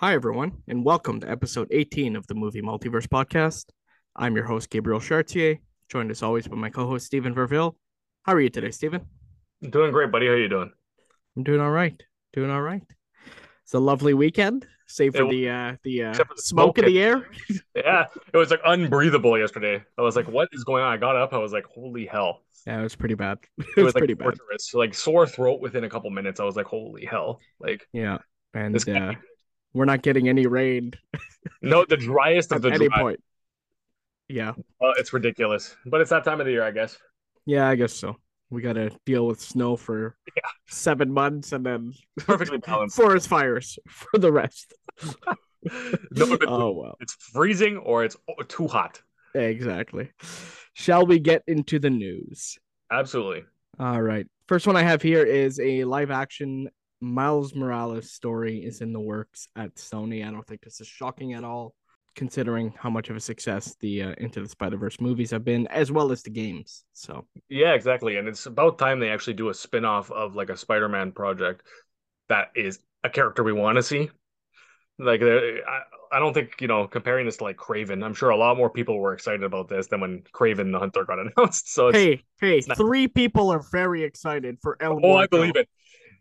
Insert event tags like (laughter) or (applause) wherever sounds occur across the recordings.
Hi, everyone, and welcome to episode 18 of the Movie Multiverse Podcast. I'm your host, Gabriel Chartier, joined as always by my co host, Steven Verville. How are you today, Steven? I'm Doing great, buddy. How are you doing? I'm doing all right. Doing all right. It's a lovely weekend, save for It- the uh, the, uh, for the smoke in the air. (laughs) Yeah, it was like unbreathable yesterday. I was like, "What is going on?" I got up. I was like, "Holy hell!" Yeah, it was pretty bad. (laughs) It, It was, was like pretty bad. torturous, like sore throat within a couple minutes. I was like, "Holy hell!" Like, Yeah, and This uh. We're not getting any rain no, the driest of the any dry. point. Yeah, Well, it's ridiculous, but it's that time of the year, I guess. yeah, I guess so. We got to deal with snow for Yeah. seven months, and then Perfectly balanced. forest fires for the rest. (laughs) no, oh well. it's freezing or it's too hot. Exactly. Shall we get into the news? Absolutely. All right. First one I have here is a live action Miles Morales story is in the works at Sony. I don't think this is shocking at all, considering how much of a success the uh, Into the Spider Verse movies have been, as well as the games. So Yeah, exactly. And it's about time they actually do a spin-off of like a Spider-Man project that is a character we want to see. Like I, I don't think, you know, comparing this to like Kraven, I'm sure a lot more people were excited about this than when Kraven the Hunter got (laughs) announced. So it's hey, hey, not- three people are very excited for El. oh, I believe it.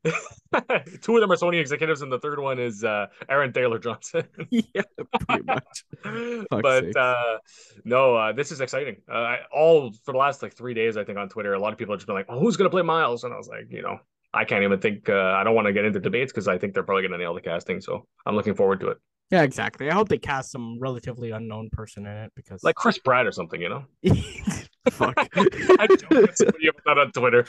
(laughs) Two of them are Sony executives, and the third one is uh, Aaron Taylor Johnson. (laughs) yeah, pretty much. (laughs) but uh, no, uh, this is exciting. Uh, I, all for the last like three days, I think on Twitter, a lot of people have just been like, "Oh, who's gonna play Miles?" And I was like, you know, I can't even think. Uh, I don't want to get into debates because I think they're probably gonna nail the casting. So I'm looking forward to it, Yeah, exactly. I hope they cast some relatively unknown person in it because like Chris Pratt or something. You know, fuck. (laughs) I with (laughs) somebody about that on Twitter.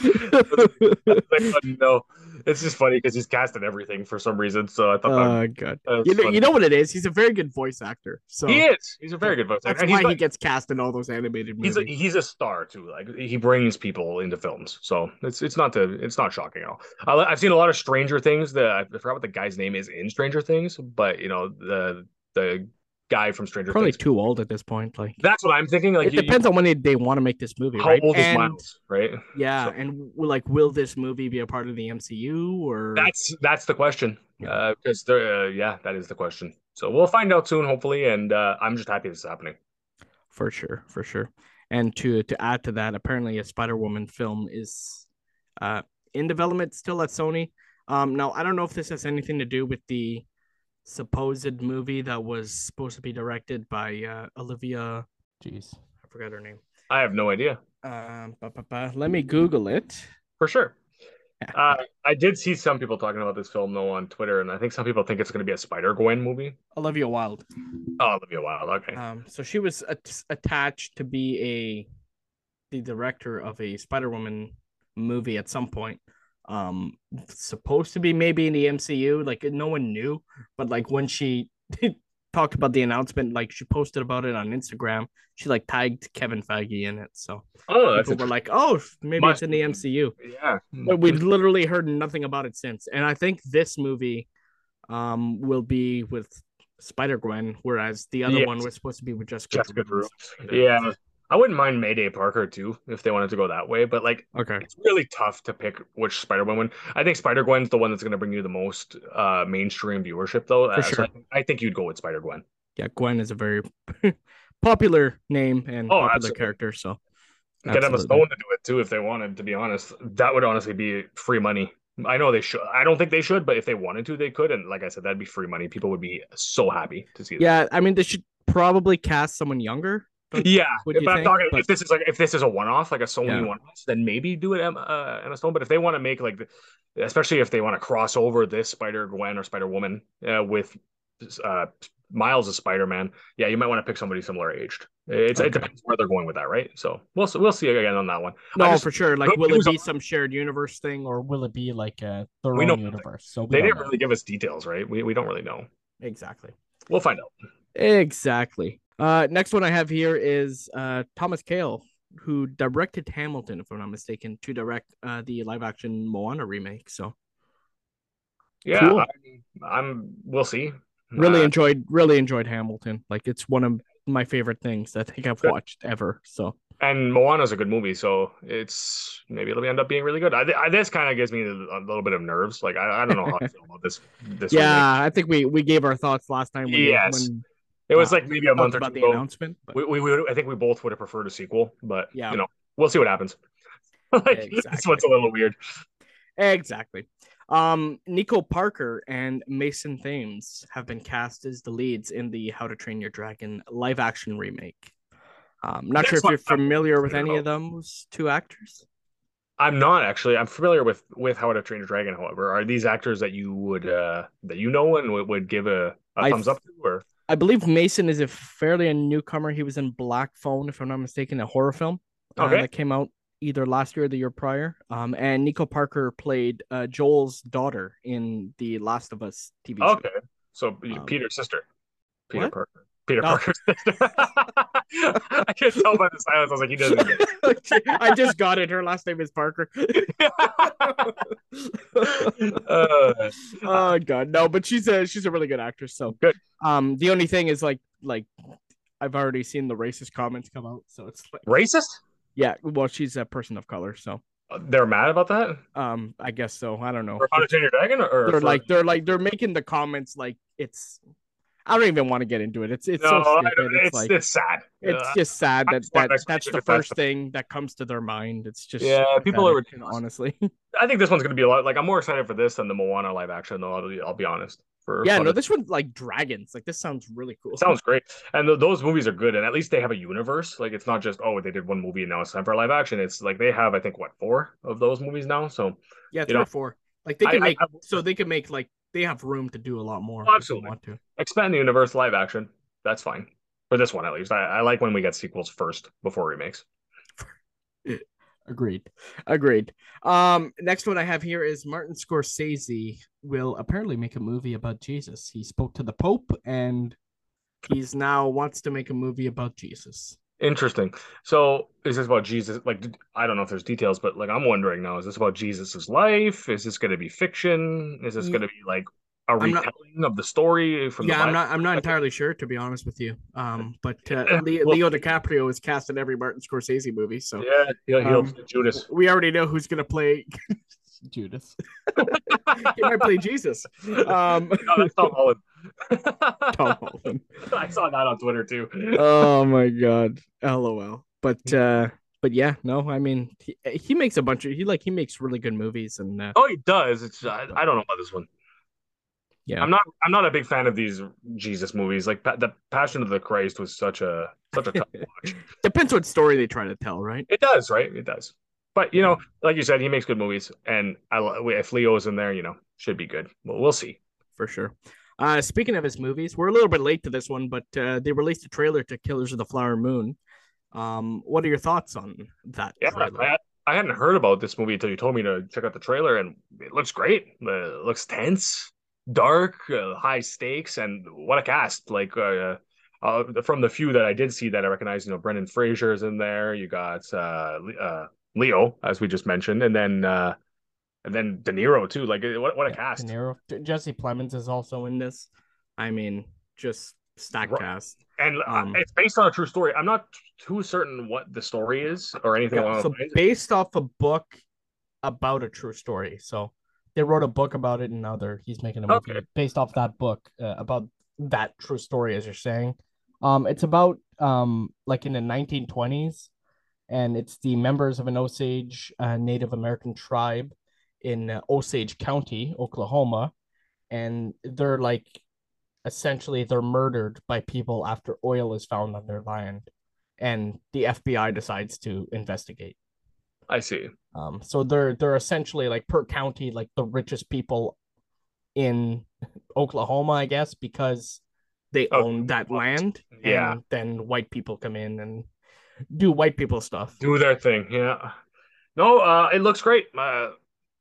Like, (laughs) no, it's just funny because he's casted everything for some reason. So I thought that, Oh god. You know, funny. you know what it is? He's a very good voice actor. So he is. He's a very good voice that's actor. And why he's he gets cast in all those animated movies. he's a, he's a star too. Like he brings people into films, so it's it's not to it's not shocking at all. I, I've seen a lot of Stranger Things. The I forgot what the guy's name is in Stranger Things, but you know the the guy from Stranger Probably Things. too old at this point. Like That's what I'm thinking. Like it you- depends on when they, they want to make this movie, how right? old is Miles, right? Yeah, So- and like, will this movie be a part of the MCU or? That's that's the question. Yeah. Uh, because there, uh, yeah, that is the question. So we'll find out soon, hopefully. And uh, I'm just happy this is happening. for sure, for sure. And to to add to that, apparently a Spider Woman film is uh in development still at Sony. Um, now I don't know if this has anything to do with the supposed movie that was supposed to be directed by uh, Olivia. Jeez, I forgot her name. I have no idea Um, let me Google it. for sure. (laughs) Uh, I did see some people talking about this film though on Twitter, and I think some people think it's going to be a Spider Gwen movie. Olivia Wilde. Oh, Olivia Wilde. Okay. Um, so she was at- attached to be a the director of a Spider Woman movie at some point. Um, supposed to be maybe in the MCU. Like no one knew, but like when she (laughs) talked about the announcement, like she posted about it on Instagram. She like tagged Kevin Feige in it, so oh, people were like, "Oh, maybe Must it's in the. MCU." yeah. But we literally heard nothing about it since. And I think this movie um will be with Spider Gwen, whereas the other Yes. one was supposed to be with Jessica. Jessica. Drew. Yeah. I wouldn't mind Mayday Parker too if they wanted to go that way, but like Okay. it's really tough to pick which Spider Gwen. I think Spider Gwen's the one that's going to bring you the most uh mainstream viewership though. For Uh, so sure. I, think, I think you'd go with Spider Gwen. Yeah, Gwen is a very (laughs) popular name and Oh, popular absolutely. character. So Get them a Stone to do it too if they wanted. To be honest, that would honestly be free money. I know they should. I don't think they should, but if they wanted to, they could. And like I said, that'd be free money. People would be so happy to see that. yeah, I mean they should probably cast someone younger. Don't- Yeah, if you I'm think? talking, But- if this is like if this is a one-off, like a Sony Yeah. one-off, then maybe do it Emma, uh, Emma Stone. But if they want to make like, especially if they want to cross over this Spider Gwen or Spider Woman uh, with uh, Miles as Spider Man, yeah, you might want to pick somebody similar aged. It's Okay. it depends where they're going with that, right? So we'll we'll see again on that one. No, just- for sure. Like, will it be some shared universe thing, or will it be like a their We own universe? So They didn't know. really give us details, right? We we don't really know. exactly. We'll find out. Exactly. Uh, next one I have here is uh, Thomas Kail, who directed Hamilton, if I'm not mistaken, to direct uh, the live action Moana remake. So Yeah, Cool. I'm, I'm. We'll see. really Uh, enjoyed, really enjoyed Hamilton. Like it's one of my favorite things I think I've watched ever. So and Moana's a good movie, so it's maybe it'll end up being really good. I, I this kind of gives me a, a, little bit of nerves. Like I, I don't know how I (laughs) feel about this. This yeah, remake. I think we we gave our thoughts last time. When, yes, when, it was uh, like maybe a month or two the ago. announcement. But... We, we would, I think we both would have preferred a sequel, but yeah, you know, we'll see what happens. (laughs) like exactly. this one's a little weird. Exactly. Um, Nico Parker and Mason Thames have been cast as the leads in the How to Train Your Dragon live action remake. Um, not sure if you're familiar with any of those two actors. I'm not actually. I'm familiar with with How to Train Your Dragon. However, are these actors that you would uh that you know and would, would give a, a thumbs up to? Or I believe Mason is a fairly a newcomer. He was in Black Phone, if I'm not mistaken, a horror film uh, that came out either last year or the year prior. Um, and Nico Parker played uh, Joel's daughter in the Last of Us TV show. Okay, so um, Peter's sister, Peter what? Parker. Peter oh. Parker's (laughs) sister. I can't tell by the silence. I was like, he doesn't get it. (laughs) I just got it. Her last name is Parker. (laughs) uh, oh god, no, but she's a she's a really good actress. So good. Um, the only thing is like like I've already seen the racist comments come out, so it's like racist. Yeah, well, she's a person of color, so uh, they're mad about that. Um, I guess so. I don't know. For How to Train Your Dragon, or they're for... like they're like they're making the comments like it's. I don't even want to get into it. It's it's no, so stupid. It's, it's, like it's sad. It's just sad that, that that's the first thing that comes to their mind. It's just yeah, people are honestly. (laughs) I think this one's gonna be a lot. Like I'm more excited for this than the Moana live action, though. I'll, I'll be honest for yeah no this one like dragons like this sounds really cool sounds great and th- those movies are good and at least they have a universe like it's not just oh they did one movie and now it's time for live action it's like they have i think what four of those movies now so yeah three know, or four like they can I, make I, I, so they can make like they have room to do a lot more oh, absolutely want to expand the universe live action that's fine for this one at least I, I like when we get sequels first before remakes (laughs) Agreed. Agreed. Um, next one I have here is Martin Scorsese will apparently make a movie about Jesus. He spoke to the Pope and he's now wants to make a movie about Jesus. Interesting. So is this about Jesus? Like, I don't know if there's details, but like, I'm wondering now, is this about Jesus's life? Is this going to be fiction? Is this going to be like a retelling not, of the story from yeah i'm not i'm not entirely sure to be honest with you um (laughs) but uh, leo, well, leo dicaprio is cast in every martin scorsese movie so yeah he'll, he'll um, judas we already know who's gonna play judas (laughs) he might play jesus um (laughs) no, that's tom holland tom (laughs) holland i saw that on twitter too. Oh my god. Lol. But uh but yeah, no, I mean, he, he makes a bunch of he like he makes really good movies and uh, oh, he does. It's I, I don't know about this one. Yeah. I'm not i'm not a big fan of these jesus movies. Like the passion of the christ was such a such a tough (laughs) watch. Depends what story they try to tell right? It does right? It does. But you know like you said he makes good movies. And I, if leo's in there you know should be good. Well we'll see. For sure uh speaking of his movies we're a little bit late to this one but uh they released a trailer to killers of the flower moon um what are your thoughts on that yeah I, I hadn't heard about this movie until you told me to check out the trailer and it looks great uh, it looks tense dark, uh, high stakes, and what a cast! Like uh, uh, from the few that I did see that I recognize, you know, Brendan Fraser is in there. You got uh, uh, Leo, as we just mentioned, and then uh, and then De Niro too. Like what what a cast! De Niro, Jesse Plemons is also in this. I mean, just stack right. cast. And um, it's based on a true story. I'm not too certain what the story is or anything. Yeah, so based off a book about a true story. So they wrote a book about it, and now they're he's making a movie okay. based off that book uh, about that true story, as you're saying. Um, it's about um like in the 1920s, and it's the members of an Osage uh, Native American tribe in uh, Osage County, Oklahoma, and they're like essentially they're murdered by people after oil is found on their land, and the FBI decides to investigate. I see. Um, so they're they're essentially like per county, like the richest people in Oklahoma, I guess, because they oh, own that land. Yeah. And then white people come in and do white people stuff. Do their thing. Yeah. No, uh, it looks great. Uh,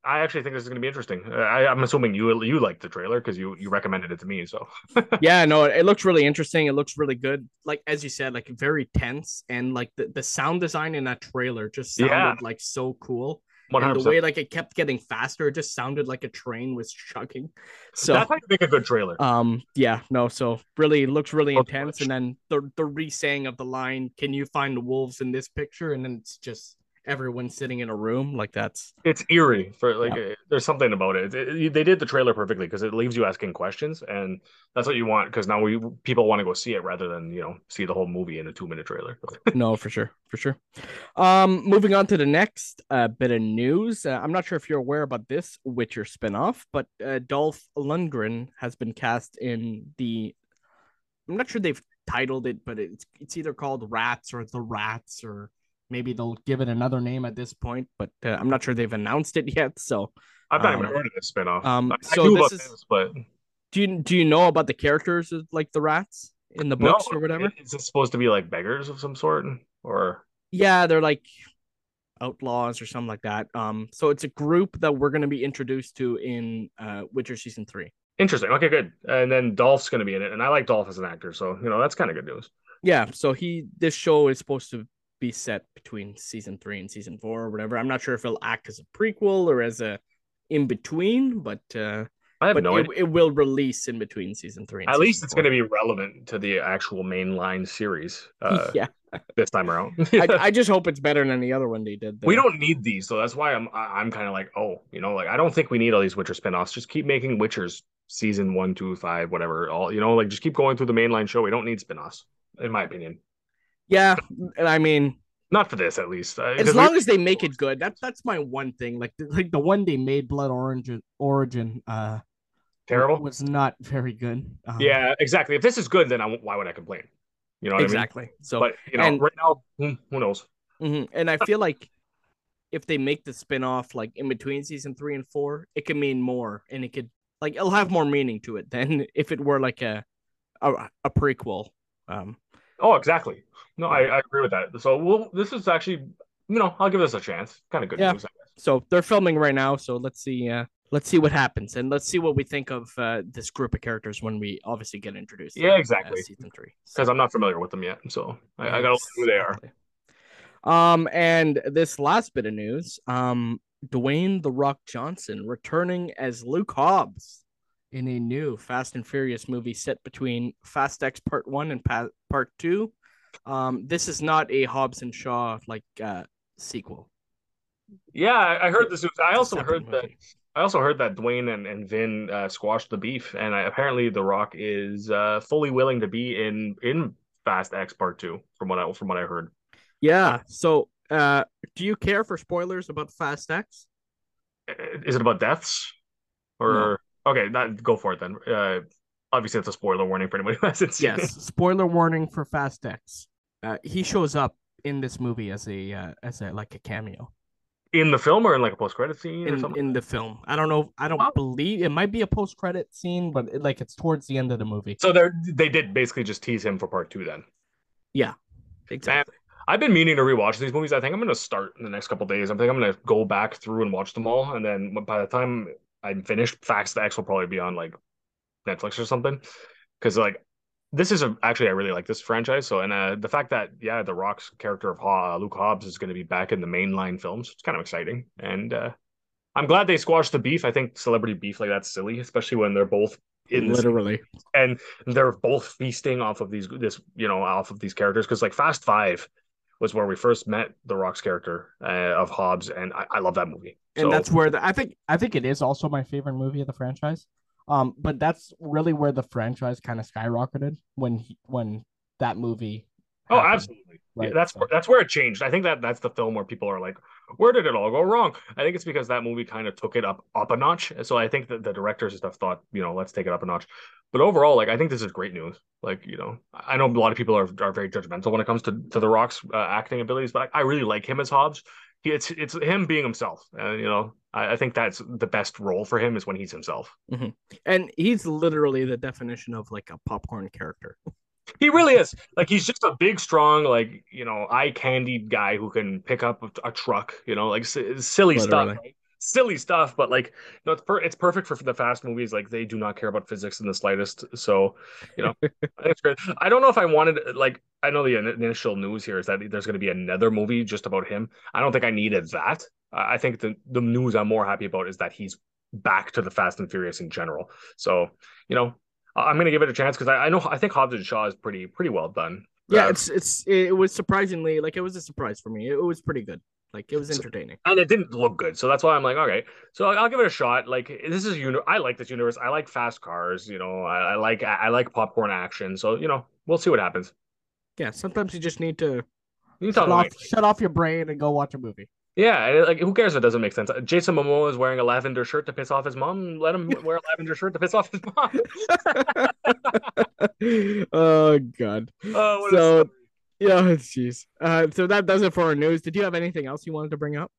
I actually think this is going to be interesting. Uh, I, am assuming you you liked the trailer because you you recommended it to me. So (laughs) yeah, no, it, looks really interesting. It looks really good. Like as you said, like very tense and like the, the sound design in that trailer just sounded yeah. like so cool. One And the way like it kept getting faster, it just sounded like a train was chugging. (laughs) So That's how you make a good trailer. um yeah, no, so really looks really Looks intense. much. And then the the re-saying of the line, Can you find the wolves in this picture? And then it's just everyone sitting in a room. Like that's it's eerie for like uh, there's something about it. It- it- they did the trailer perfectly because it leaves you asking questions and that's what you want because now we people want to go see it rather than you know see the whole movie in a two minute trailer (laughs) no for sure, for sure. Um moving on to the next uh bit of news. Uh, I'm not sure if you're aware about this Witcher spinoff, but uh, Dolph Lundgren has been cast in the I'm not sure they've titled it, but it's it's either called Rats or The Rats or maybe they'll give it another name at this point, but uh, I'm not sure they've announced it (laughs) yet. So, I've not even Um, heard of this spinoff um, I, I so knew this is- this but do you do you know about the characters of, like the rats in the no books or whatever? is it supposed to be like beggars of some sort or Yeah, they're like outlaws or something like that. Um, so it's a group that we're going to be introduced to in uh Witcher season three. interesting okay good and then Dolph's going to be in it and I like Dolph as an actor so you know that's kind of good news Yeah, so he this show is supposed to be set between season three and season four or whatever. I'm not sure if it'll act as a prequel or as a in between, but uh, I have but no it, idea it will release in between season three. and at least it's going to be relevant to the actual mainline series uh, (laughs) yeah, this time around (laughs) I, I (laughs) just hope it's better than the other one they did. We don't need these, so that's why I'm I'm kind of like, oh, you know, like I don't think we need all these Witcher spinoffs. Just keep making Witchers season one, two, five, whatever. All you know, like just keep going through the mainline show. We don't need spinoffs, in my opinion. Yeah, and I mean, Not for this, at least. As long we- as they make it good, that's that's my one thing. Like the, like the one they made Blood Origin Origin uh terrible. was not very good. Um, Yeah, exactly. If this is good, then I, why would I complain? You know what exactly. So I mean? But you know, and- right now, hmm, who knows? Mhm. And I feel like if they make the spin-off like in between season three and four, it could mean more and it could like it'll have more meaning to it than (laughs) if it were like a a, a prequel. Um Oh, exactly. No, I, I agree with that. So, we'll. This is actually, you know, I'll give this a chance. Kind of good Yeah. news. I guess. so they're filming right now, so let's see uh let's see what happens and let's see what we think of uh this group of characters when we obviously get introduced Yeah, in, uh, exactly. season three. Because I'm not familiar with them yet, so I, I gotta look who they are. Um, and this last bit of news, um, Dwayne the Rock Johnson returning as Luke Hobbs in a new Fast and Furious movie set between Fast X Part One and pa- Part Two. Um, this is not a Hobbs and Shaw like uh sequel. Yeah, I heard this. I also heard that. I also heard that Dwayne and, and Vin uh, squashed the beef, and I, apparently The Rock is uh, fully willing to be in in Fast X Part Two, from what I from what I heard. Yeah. So, uh, do you care for spoilers about Fast X? Is it about deaths, or okay? That go for it then. Uh, obviously, it's a spoiler warning for anybody who hasn't seen it. Yes. Spoiler warning for Fast X. Uh, he shows up in this movie as a uh, as a like a cameo. in the film or in like a post credit scene or in, something. in the film. I don't know. I don't Wow. believe it might be a post credit scene, but it, like it's towards the end of the movie. So they they did basically just tease him for Part Two then. Yeah, exactly. I've been meaning to rewatch these movies. I think I'm going to start in the next couple days. I think I'm going to go back through and watch them all, and then by the time I'm finished, Facts the X will probably be on like Netflix or something. Because like this is a, actually I really like this franchise. So and uh, the fact that yeah, the Rock's character of Ho- uh, Luke Hobbs is going to be back in the mainline films, it's kind of exciting. And uh, I'm glad they squashed the beef. I think celebrity beef like that's silly, especially when they're both in Literally. and they're both feasting off of these this you know off of these characters because like Fast Five was where we first met the Rock's character uh, of Hobbs, and I, I love that movie. And So- that's where the, I think I think it is also my favorite movie of the franchise. Um, but that's really where the franchise kind of skyrocketed when he, when that movie. oh, absolutely. Right? Yeah, that's where, that's where it changed. I think that that's the film where people are like, where did it all go wrong? I think it's because that movie kind of took it up up a notch. So I think that the directors and stuff thought, you know, let's take it up a notch. But overall, like I think this is great news. Like you know, I know a lot of people are are very judgmental when it comes to to the Rock's uh, acting abilities, but I, I really like him as Hobbs. He, it's it's him being himself. Uh, you know, I, I think that's the best role for him is when he's himself. and he's literally the definition of like a popcorn character. He really is. Like he's just a big, strong, like you know, eye candy guy who can pick up a, a truck. You know, like s- silly stuff, Literally. right? silly stuff. But like, you know, it's per- it's perfect for the fast movies. Like they do not care about physics in the slightest. So, you know, I (laughs) it's great. I don't know if I wanted like I know the initial news here is that there's going to be another movie just about him. I don't think I needed that. I think the the news I'm more happy about is that he's back to the Fast and Furious in general. So you know, I'm gonna give it a chance because I, I know I think Hobbs and Shaw is pretty pretty well done. Yeah, uh, it's it's it was surprisingly like it was a surprise for me. It, was pretty good. Like it was entertaining, and it didn't look good. So that's why I'm like, okay, so I'll, give it a shot. Like this is uni- I like this universe. I like fast cars. You know, I, I like I like popcorn action. So you know, we'll see what happens. Yeah, sometimes you just need to you shut off, shut off your brain and go watch a movie. Yeah, like who cares if it doesn't make sense? Jason Momoa is wearing a lavender shirt to piss off his mom. Let him wear a lavender shirt to piss off his mom. (laughs) oh god. Oh, so yeah, (laughs) jeez. Uh, so that does it for our news. Did you have anything else you wanted to bring up?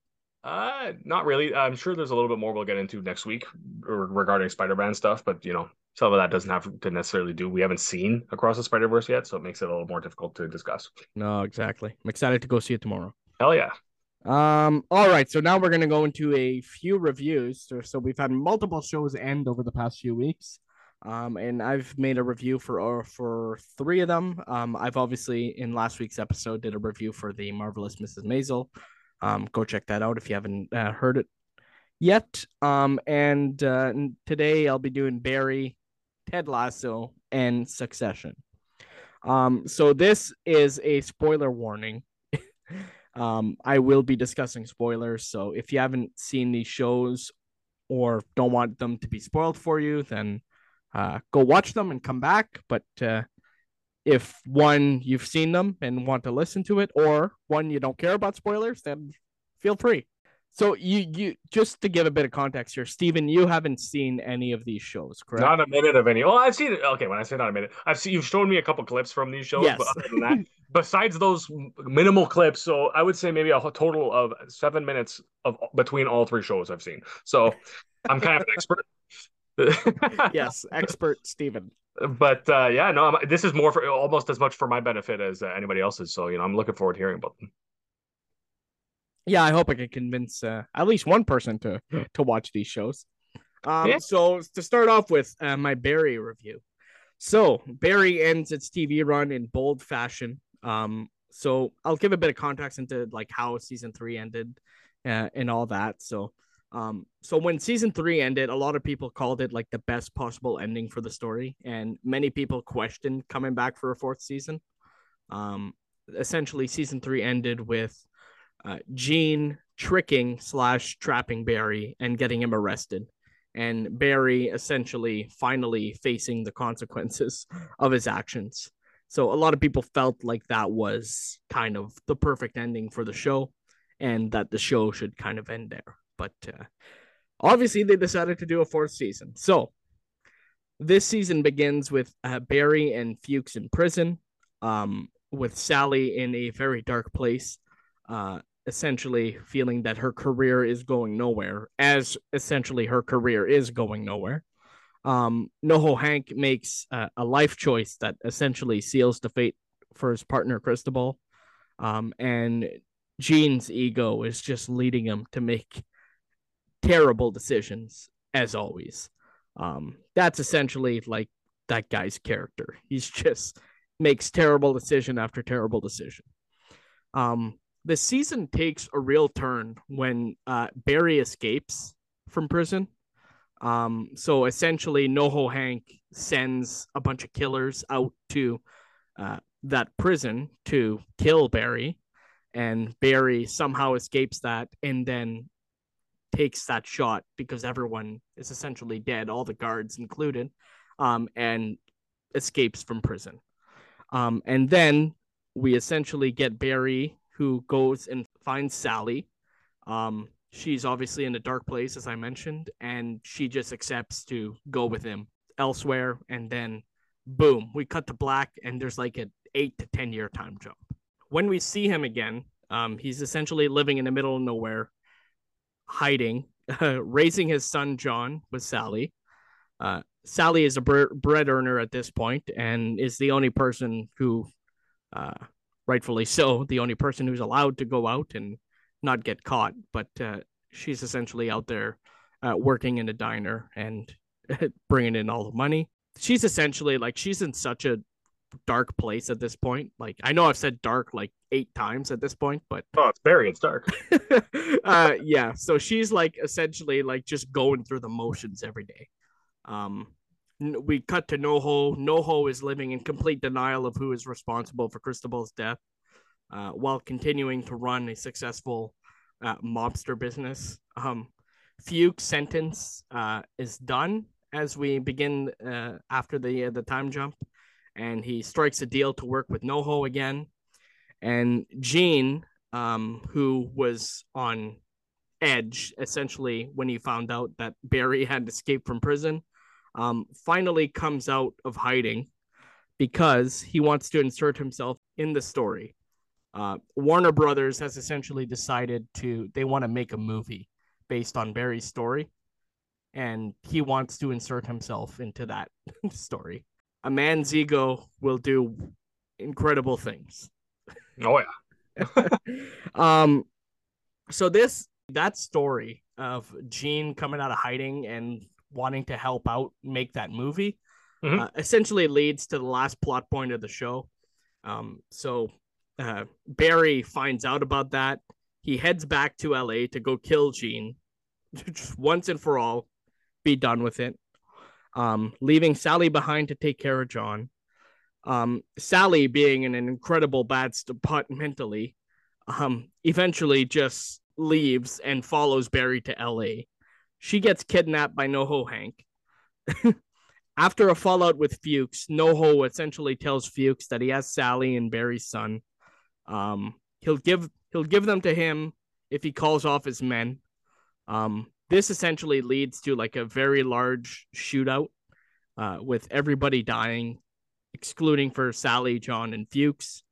Uh, not really. I'm sure there's a little bit more we'll get into next week regarding Spider-Man stuff, but you know, some of that doesn't have to necessarily do. We haven't seen Across the Spider-Verse yet, so it makes it a little more difficult to discuss. No, exactly. I'm excited to go see it tomorrow. Hell yeah. Um, all right, so now we're gonna go into a few reviews. So, so we've had multiple shows end over the past few weeks. Um, and I've made a review for uh, for three of them. Um, I've obviously in last week's episode did a review for the marvelous Mrs. Maisel. Um, go check that out if you haven't uh, heard it yet. Um, and uh, today I'll be doing Barry, Ted Lasso, and Succession. Um, so this is a spoiler warning. (laughs) Um, I will be discussing spoilers. So if you haven't seen these shows or don't want them to be spoiled for you, then uh, go watch them and come back. But uh, if one you've seen them and want to listen to it, or one you don't care about spoilers, then feel free. So you you just to give a bit of context here, Steven, you haven't seen any of these shows, correct? Not a minute of any. Well, I've seen it. Okay, when I say not a minute, I've seen you've shown me a couple clips from these shows, yes. but other than that, (laughs) besides those minimal clips, so I would say maybe a total of seven minutes of between all three shows I've seen. So I'm kind of an expert. (laughs) yes, expert Steven. But uh, yeah, no, I'm, this is more for almost as much for my benefit as uh, anybody else's. So you know, I'm looking forward to hearing about them yeah, I hope I can convince uh, at least one person to to watch these shows. Um, yeah. So to start off with uh, my Barry review. So Barry ends its TV run in bold fashion. Um, so I'll give a bit of context into like how season three ended uh, and all that. So, um, so when season three ended, a lot of people called it like the best possible ending for the story, and many people questioned coming back for a fourth season. Um, essentially, season three ended with uh, Gene tricking slash trapping Barry and getting him arrested. And Barry essentially finally facing the consequences (laughs) of his actions. So a lot of people felt like that was kind of the perfect ending for the show and that the show should kind of end there. But uh, obviously, they decided to do a fourth season. So this season begins with uh, Barry and Fuchs in prison, um, with Sally in a very dark place uh, essentially feeling that her career is going nowhere, as essentially her career is going nowhere. Um, Noho Hank makes uh, a life choice that essentially seals the fate for his partner Cristobal. Um, and Gene's ego is just leading him to make terrible decisions, as always. Um, that's essentially like that guy's character. He's just makes terrible decision after terrible decision. Um, the season takes a real turn when uh, Barry escapes from prison. Um, so essentially, NoHo Hank sends a bunch of killers out to uh, that prison to kill Barry, and Barry somehow escapes that and then takes that shot because everyone is essentially dead, all the guards included, um, and escapes from prison. Um, and then we essentially get Barry who goes and finds Sally. Um, she's obviously in a dark place, as I mentioned, and she just accepts to go with him elsewhere. And then, boom, we cut to black, and there's like an eight to 10 year time jump. When we see him again, um, he's essentially living in the middle of nowhere, hiding, uh, (laughs) raising his son John with Sally. Uh, Sally is a bread earner at this point and is the only person who uh, rightfully so, the only person who's allowed to go out and not get caught. But uh, she's essentially out there uh, working in a diner and (laughs) bringing in all the money. She's essentially like she's in such a dark place at this point. Like I know I've said dark like eight times at this point, but oh, it's Barry. It's dark. (laughs) uh, yeah. So she's like essentially like just going through the motions every day. Um, we cut to Noho. Noho is living in complete denial of who is responsible for Cristobal's death, uh, while continuing to run a successful uh, mobster business. Um, sentence uh, is done as we begin uh, after the uh, the time jump, and he strikes a deal to work with NoHo again. And Gene, um, who was on edge essentially when he found out that Barry had escaped from prison, um, finally comes out of hiding because he wants to insert himself in the story. Uh, Warner Brothers has essentially decided to they want to make a movie based on Barry's story, and he wants to insert himself into that (laughs) story. A man's ego will do incredible things. Oh yeah. (laughs) um, so this that story of Gene coming out of hiding and wanting to help out make that movie mm-hmm. uh, essentially leads to the last plot point of the show. Um, so uh, Barry finds out about that. He heads back to LA to go kill Gene (laughs) just once and for all, be done with it. Um, leaving Sally behind to take care of John. Um, Sally, being in an incredible bad spot mentally, um, eventually just leaves and follows Barry to LA. She gets kidnapped by NoHo Hank. (laughs) After a fallout with Fuchs, NoHo essentially tells Fuchs that he has Sally and Barry's son. Um, he'll give he'll give them to him if he calls off his men. Um, this essentially leads to like a very large shootout uh, with everybody dying, excluding for Sally, John, and Fuchs,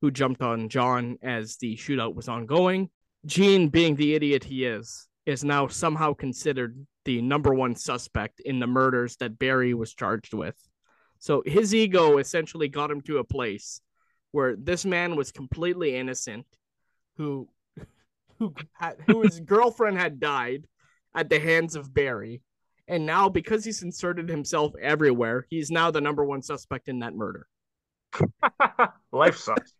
who jumped on John as the shootout was ongoing. Gene, being the idiot he is, is now somehow considered the number one suspect in the murders that Barry was charged with. So his ego essentially got him to a place where this man was completely innocent, who (laughs) who had, who his (laughs) girlfriend had died at the hands of Barry, and now because he's inserted himself everywhere, he's now the number one suspect in that murder. (laughs) Life sucks.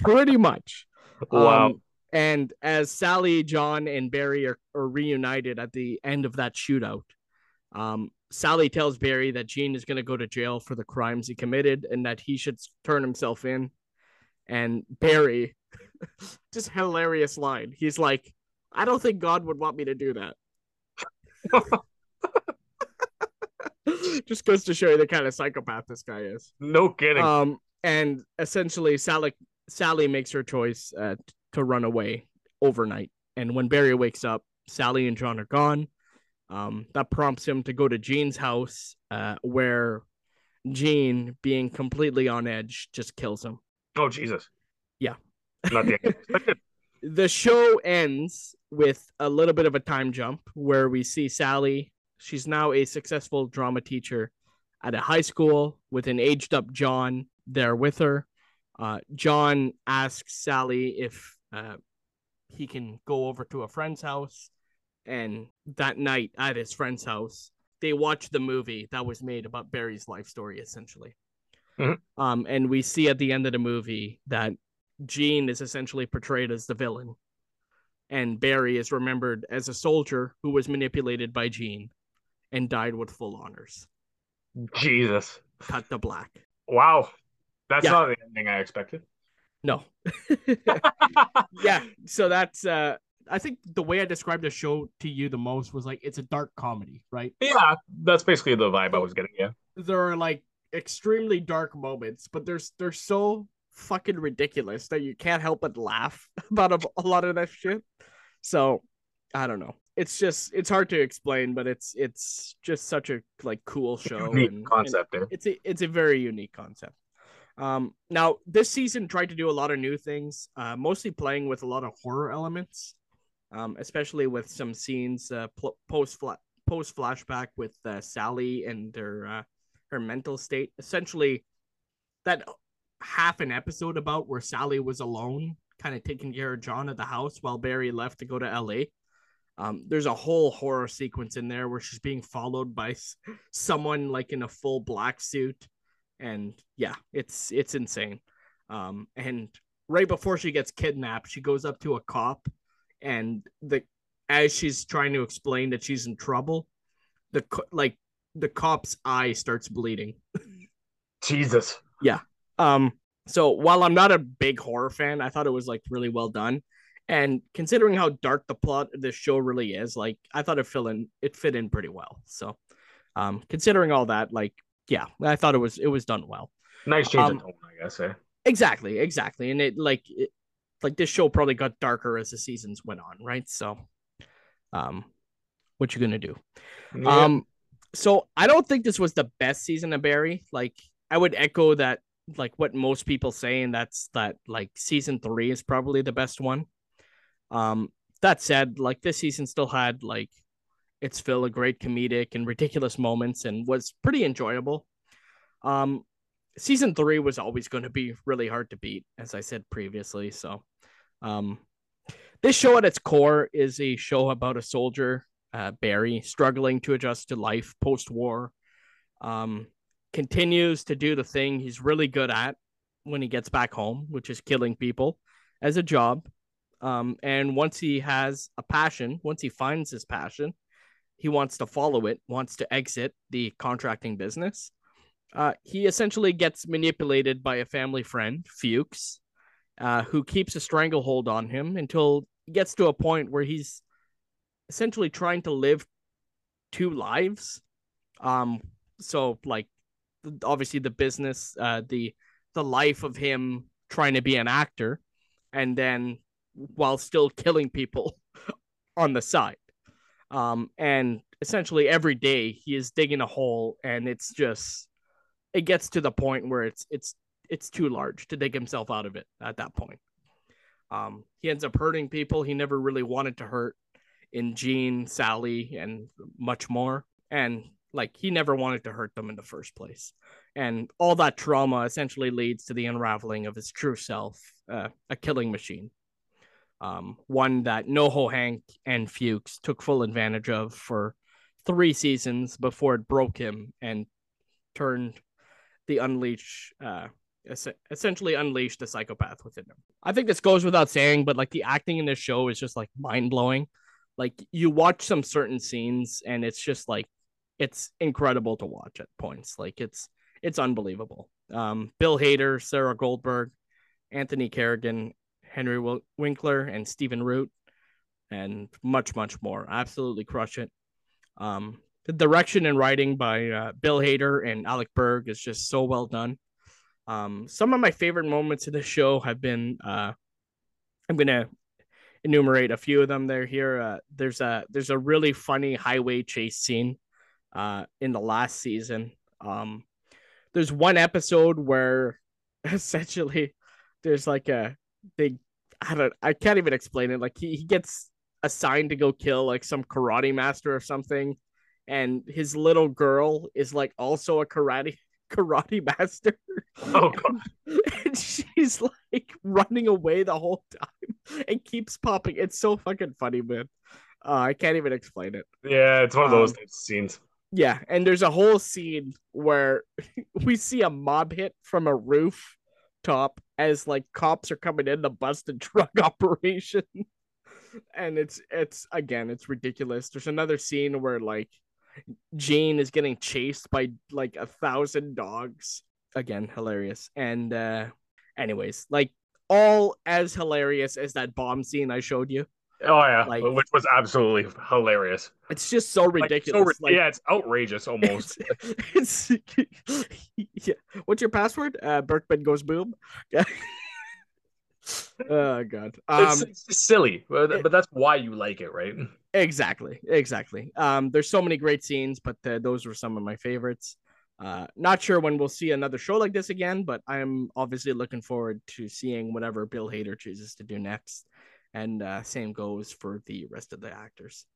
Pretty much. Wow. Um, and as Sally, John, and Barry are, are reunited at the end of that shootout, um, Sally tells Barry that Gene is going to go to jail for the crimes he committed and that he should turn himself in. And Barry, (laughs) just hilarious line. He's like, I don't think God would want me to do that. (laughs) just goes to show you the kind of psychopath this guy is. No kidding. Um, and essentially, Sally Sally makes her choice uh, to run away overnight. And when Barry wakes up, Sally and John are gone. Um, that prompts him to go to Gene's house, uh, where Gene, being completely on edge, just kills him. Oh Jesus! Yeah. (laughs) Not the (laughs) the show ends with a little bit of a time jump where we see Sally. She's now a successful drama teacher at a high school with an aged up John there with her. Uh, John asks Sally if uh, he can go over to a friend's house. And that night at his friend's house, they watch the movie that was made about Barry's life story, essentially. Mm-hmm. Um, and we see at the end of the movie that Gene is essentially portrayed as the villain, and Barry is remembered as a soldier who was manipulated by Gene and died with full honors. Jesus. Cut the black. Wow. That's yeah. not the ending I expected. No. (laughs) yeah. So that's uh I think the way I described the show to you the most was like it's a dark comedy, right? Yeah, that's basically the vibe I was getting. Yeah. There are like extremely dark moments, but there's they're so fucking ridiculous that you can't help but laugh (laughs) about a, a lot of that shit. So I don't know. It's just it's hard to explain, but it's it's just such a like cool show. Unique and, concept. And it's a it's a very unique concept. Um, now this season tried to do a lot of new things, uh, mostly playing with a lot of horror elements, um, especially with some scenes uh, pl- post post flashback with uh, Sally and her uh, her mental state. Essentially, that half an episode about where Sally was alone, kind of taking care of John at the house while Barry left to go to LA. Um, there's a whole horror sequence in there where she's being followed by someone like in a full black suit, and yeah, it's it's insane. Um, and right before she gets kidnapped, she goes up to a cop, and the as she's trying to explain that she's in trouble, the like the cop's eye starts bleeding. Jesus. Yeah. Um. So while I'm not a big horror fan, I thought it was like really well done. And considering how dark the plot of this show really is, like I thought it fit in it fit in pretty well. So um considering all that, like yeah, I thought it was it was done well. Nice change um, of tone, I guess. Eh? Exactly, exactly. And it like it, like this show probably got darker as the seasons went on, right? So um what you gonna do? Yeah. Um so I don't think this was the best season of Barry. Like I would echo that like what most people say, and that's that like season three is probably the best one. Um, that said, like this season still had like its fill of great comedic and ridiculous moments and was pretty enjoyable. Um, season three was always going to be really hard to beat, as I said previously. So, um, this show at its core is a show about a soldier, uh, Barry, struggling to adjust to life post war. Um, continues to do the thing he's really good at when he gets back home, which is killing people as a job. Um, and once he has a passion, once he finds his passion, he wants to follow it, wants to exit the contracting business. Uh, he essentially gets manipulated by a family friend, Fuchs, uh, who keeps a stranglehold on him until he gets to a point where he's essentially trying to live two lives. Um, so like obviously the business, uh, the the life of him trying to be an actor, and then while still killing people (laughs) on the side. Um, and essentially every day he is digging a hole, and it's just it gets to the point where it's it's it's too large to dig himself out of it at that point. Um, he ends up hurting people he never really wanted to hurt in Gene, Sally, and much more. And like he never wanted to hurt them in the first place. And all that trauma essentially leads to the unraveling of his true self, uh, a killing machine. Um, one that NoHo Hank and Fuchs took full advantage of for three seasons before it broke him and turned the unleash, uh, essentially unleashed the psychopath within him. I think this goes without saying, but like the acting in this show is just like mind blowing. Like you watch some certain scenes and it's just like it's incredible to watch at points. Like it's it's unbelievable. Um, Bill Hader, Sarah Goldberg, Anthony Carrigan, Henry Winkler, and Stephen Root, and much much more. Absolutely crush it. Um, the direction and writing by uh, Bill Hader and Alec Berg is just so well done. Um, some of my favorite moments of the show have been. Uh, I'm gonna enumerate a few of them. There here. Uh, there's a there's a really funny highway chase scene uh, in the last season. Um, there's one episode where (laughs) essentially there's like a big I don't I can't even explain it. Like he, he gets assigned to go kill like some karate master or something, and his little girl is like also a karate (laughs) karate master. Oh (laughs) god. and she's like running away the whole time and keeps popping. It's so fucking funny, man. Uh, I can't even explain it. Yeah, it's one of those um, scenes. Yeah, and there's a whole scene where (laughs) we see a mob hit from a roof top as like cops are coming in to bust a drug (laughs) operation. and it's it's again, it's ridiculous. There's another scene where like Jane is getting chased by like a thousand dogs. Again, hilarious. And uh anyways, like all as hilarious as that bomb scene I showed you. Oh yeah, like, which was absolutely hilarious. It's just so ridiculous. Like, so, like, yeah, it's outrageous almost. (laughs) It's, it's (laughs) yeah. What's your password? Uh, Berkman goes boom. (laughs) oh god, um, it's, it's silly, but, but that's why you like it, right? Exactly, exactly. Um, there's so many great scenes, but uh, those were some of my favorites. Uh, not sure when we'll see another show like this again, but I'm obviously looking forward to seeing whatever Bill Hader chooses to do next and uh, same goes for the rest of the actors.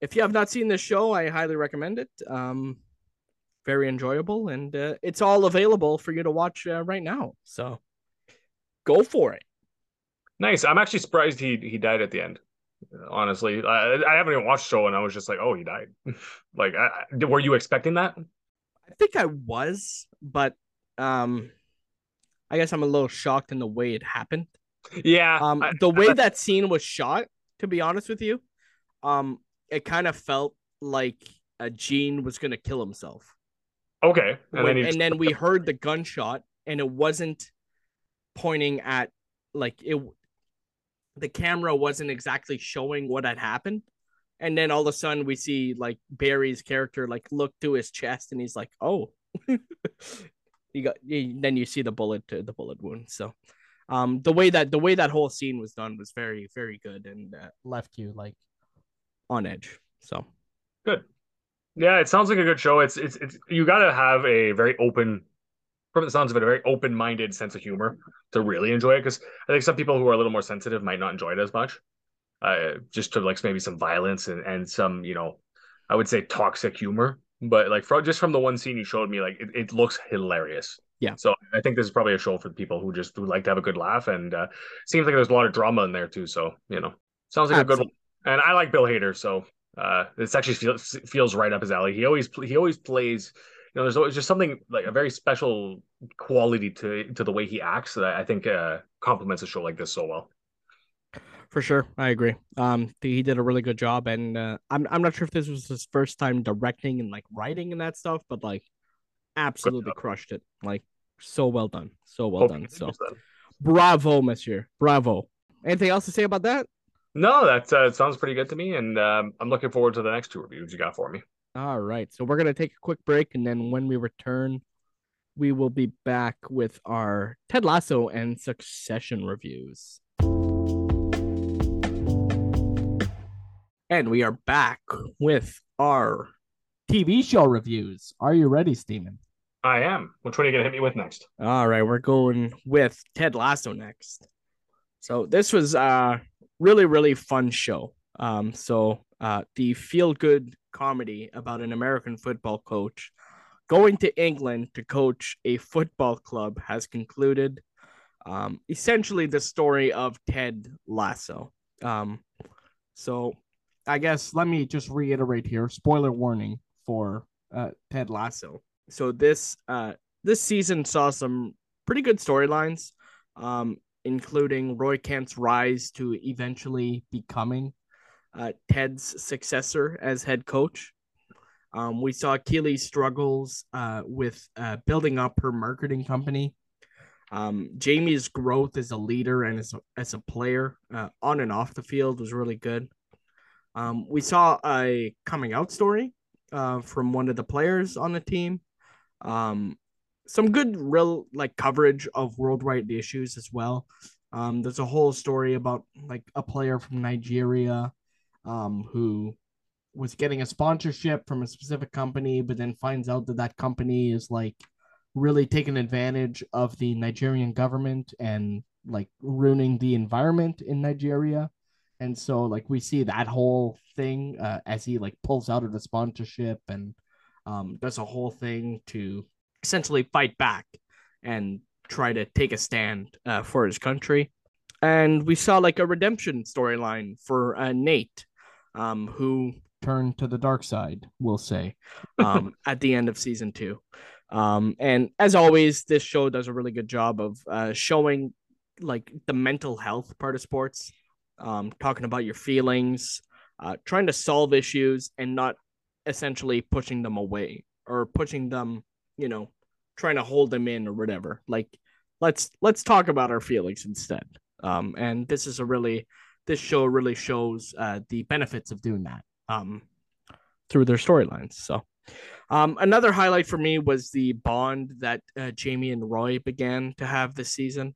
If you have not seen this show, I highly recommend it. Um, very enjoyable, and uh, it's all available for you to watch uh, right now. So go for it. Nice. I'm actually surprised he he died at the end. Honestly, I, I haven't even watched the show, and I was just like, "Oh, he died." (laughs) like, I, were you expecting that? I think I was, but um, I guess I'm a little shocked in the way it happened. Yeah. Um, I- the way that scene was shot, to be honest with you, um, it kind of felt like a Gene was gonna kill himself. okay. And, And then, he and then (laughs) we heard the gunshot, and it wasn't pointing at like it. The camera wasn't exactly showing what had happened, and then all of a sudden we see like Barry's character like look to his chest, and he's like, "Oh." (laughs) you got You, then you see the bullet to the bullet wound so um the way that the way that whole scene was done was very very good and uh, left you like on edge so good. Yeah, it sounds like a good show. It's it's it's you got to have a very open, from the sounds of it, a very open-minded sense of humor to really enjoy it. Because I think some people who are a little more sensitive might not enjoy it as much. Uh, just to like maybe some violence and and some you know, I would say toxic humor. But like from just from the one scene you showed me, like it, it looks hilarious. Yeah. So I think this is probably a show for the people who just would like to have a good laugh, and uh, seems like there's a lot of drama in there too. So you know, sounds like a good one. And I like Bill Hader, so uh, this actually feels feels right up his alley. He always he always plays. You know, there's always just something like a very special quality to to the way he acts that I think uh, complements a show like this so well. for sure i agree um he did a really good job and uh, i'm i'm not sure if this was his first time directing and like writing and that stuff but like absolutely crushed it like so well done so well Hope done he so bravo monsieur bravo anything else to say about that No, that uh, sounds pretty good to me, and um, I'm looking forward to the next two reviews you got for me. All right. So we're going to take a quick break. And then when we return, we will be back with our Ted Lasso and Succession reviews. And we are back with our TV show reviews. Are you ready, Steven? I am. Which one are you gonna hit me with next? All right. We're going with Ted Lasso next. So this was a really, really fun show. Um, so uh, the feel good comedy about an American football coach going to England to coach a football club has concluded. Um, essentially, the story of Ted Lasso. Um, so, I guess let me just reiterate here: spoiler warning for uh, Ted Lasso. So this uh, this season saw some pretty good storylines, um, including Roy Kent's rise to eventually becoming uh, Ted's successor as head coach. Um, we saw Keeley's struggles uh, with uh, building up her marketing company. Um, Jamie's growth as a leader and as a, as a player uh, on and off the field was really good. Um, we saw a coming out story uh, from one of the players on the team. Um, some good, real like coverage of worldwide issues as well. Um, there's a whole story about like a player from Nigeria um, who was getting a sponsorship from a specific company, but then finds out that that company is like really taking advantage of the Nigerian government and like ruining the environment in Nigeria. And so like we see that whole thing uh, as he like pulls out of the sponsorship and um, does a whole thing to essentially fight back and try to take a stand uh, for his country. And we saw like a redemption storyline for uh, Nate, um, who turned to the dark side, we'll say, (laughs) um, at the end of season two. Um, and as always, this show does a really good job of uh, showing like the mental health part of sports, um, talking about your feelings, uh, trying to solve issues, and not essentially pushing them away or pushing them, you know, trying to hold them in or whatever. Like, let's let's talk about our feelings instead. Um, and this is a really this show really shows uh, the benefits of doing that um, through their storylines. So, um, another highlight for me was the bond that uh, Jamie and Roy began to have this season,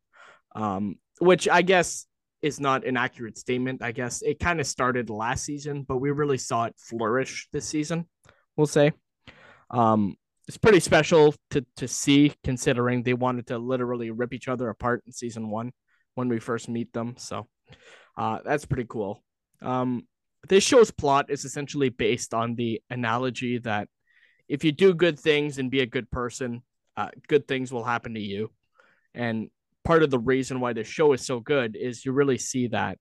um, which I guess is not an accurate statement. I guess it kind of started last season, but we really saw it flourish this season. We'll say. Um, it's pretty special to to see, considering they wanted to literally rip each other apart in season one when we first meet them. So, uh, that's pretty cool. Um, this show's plot is essentially based on the analogy that if you do good things and be a good person, uh, good things will happen to you. And part of the reason why this show is so good is you really see that,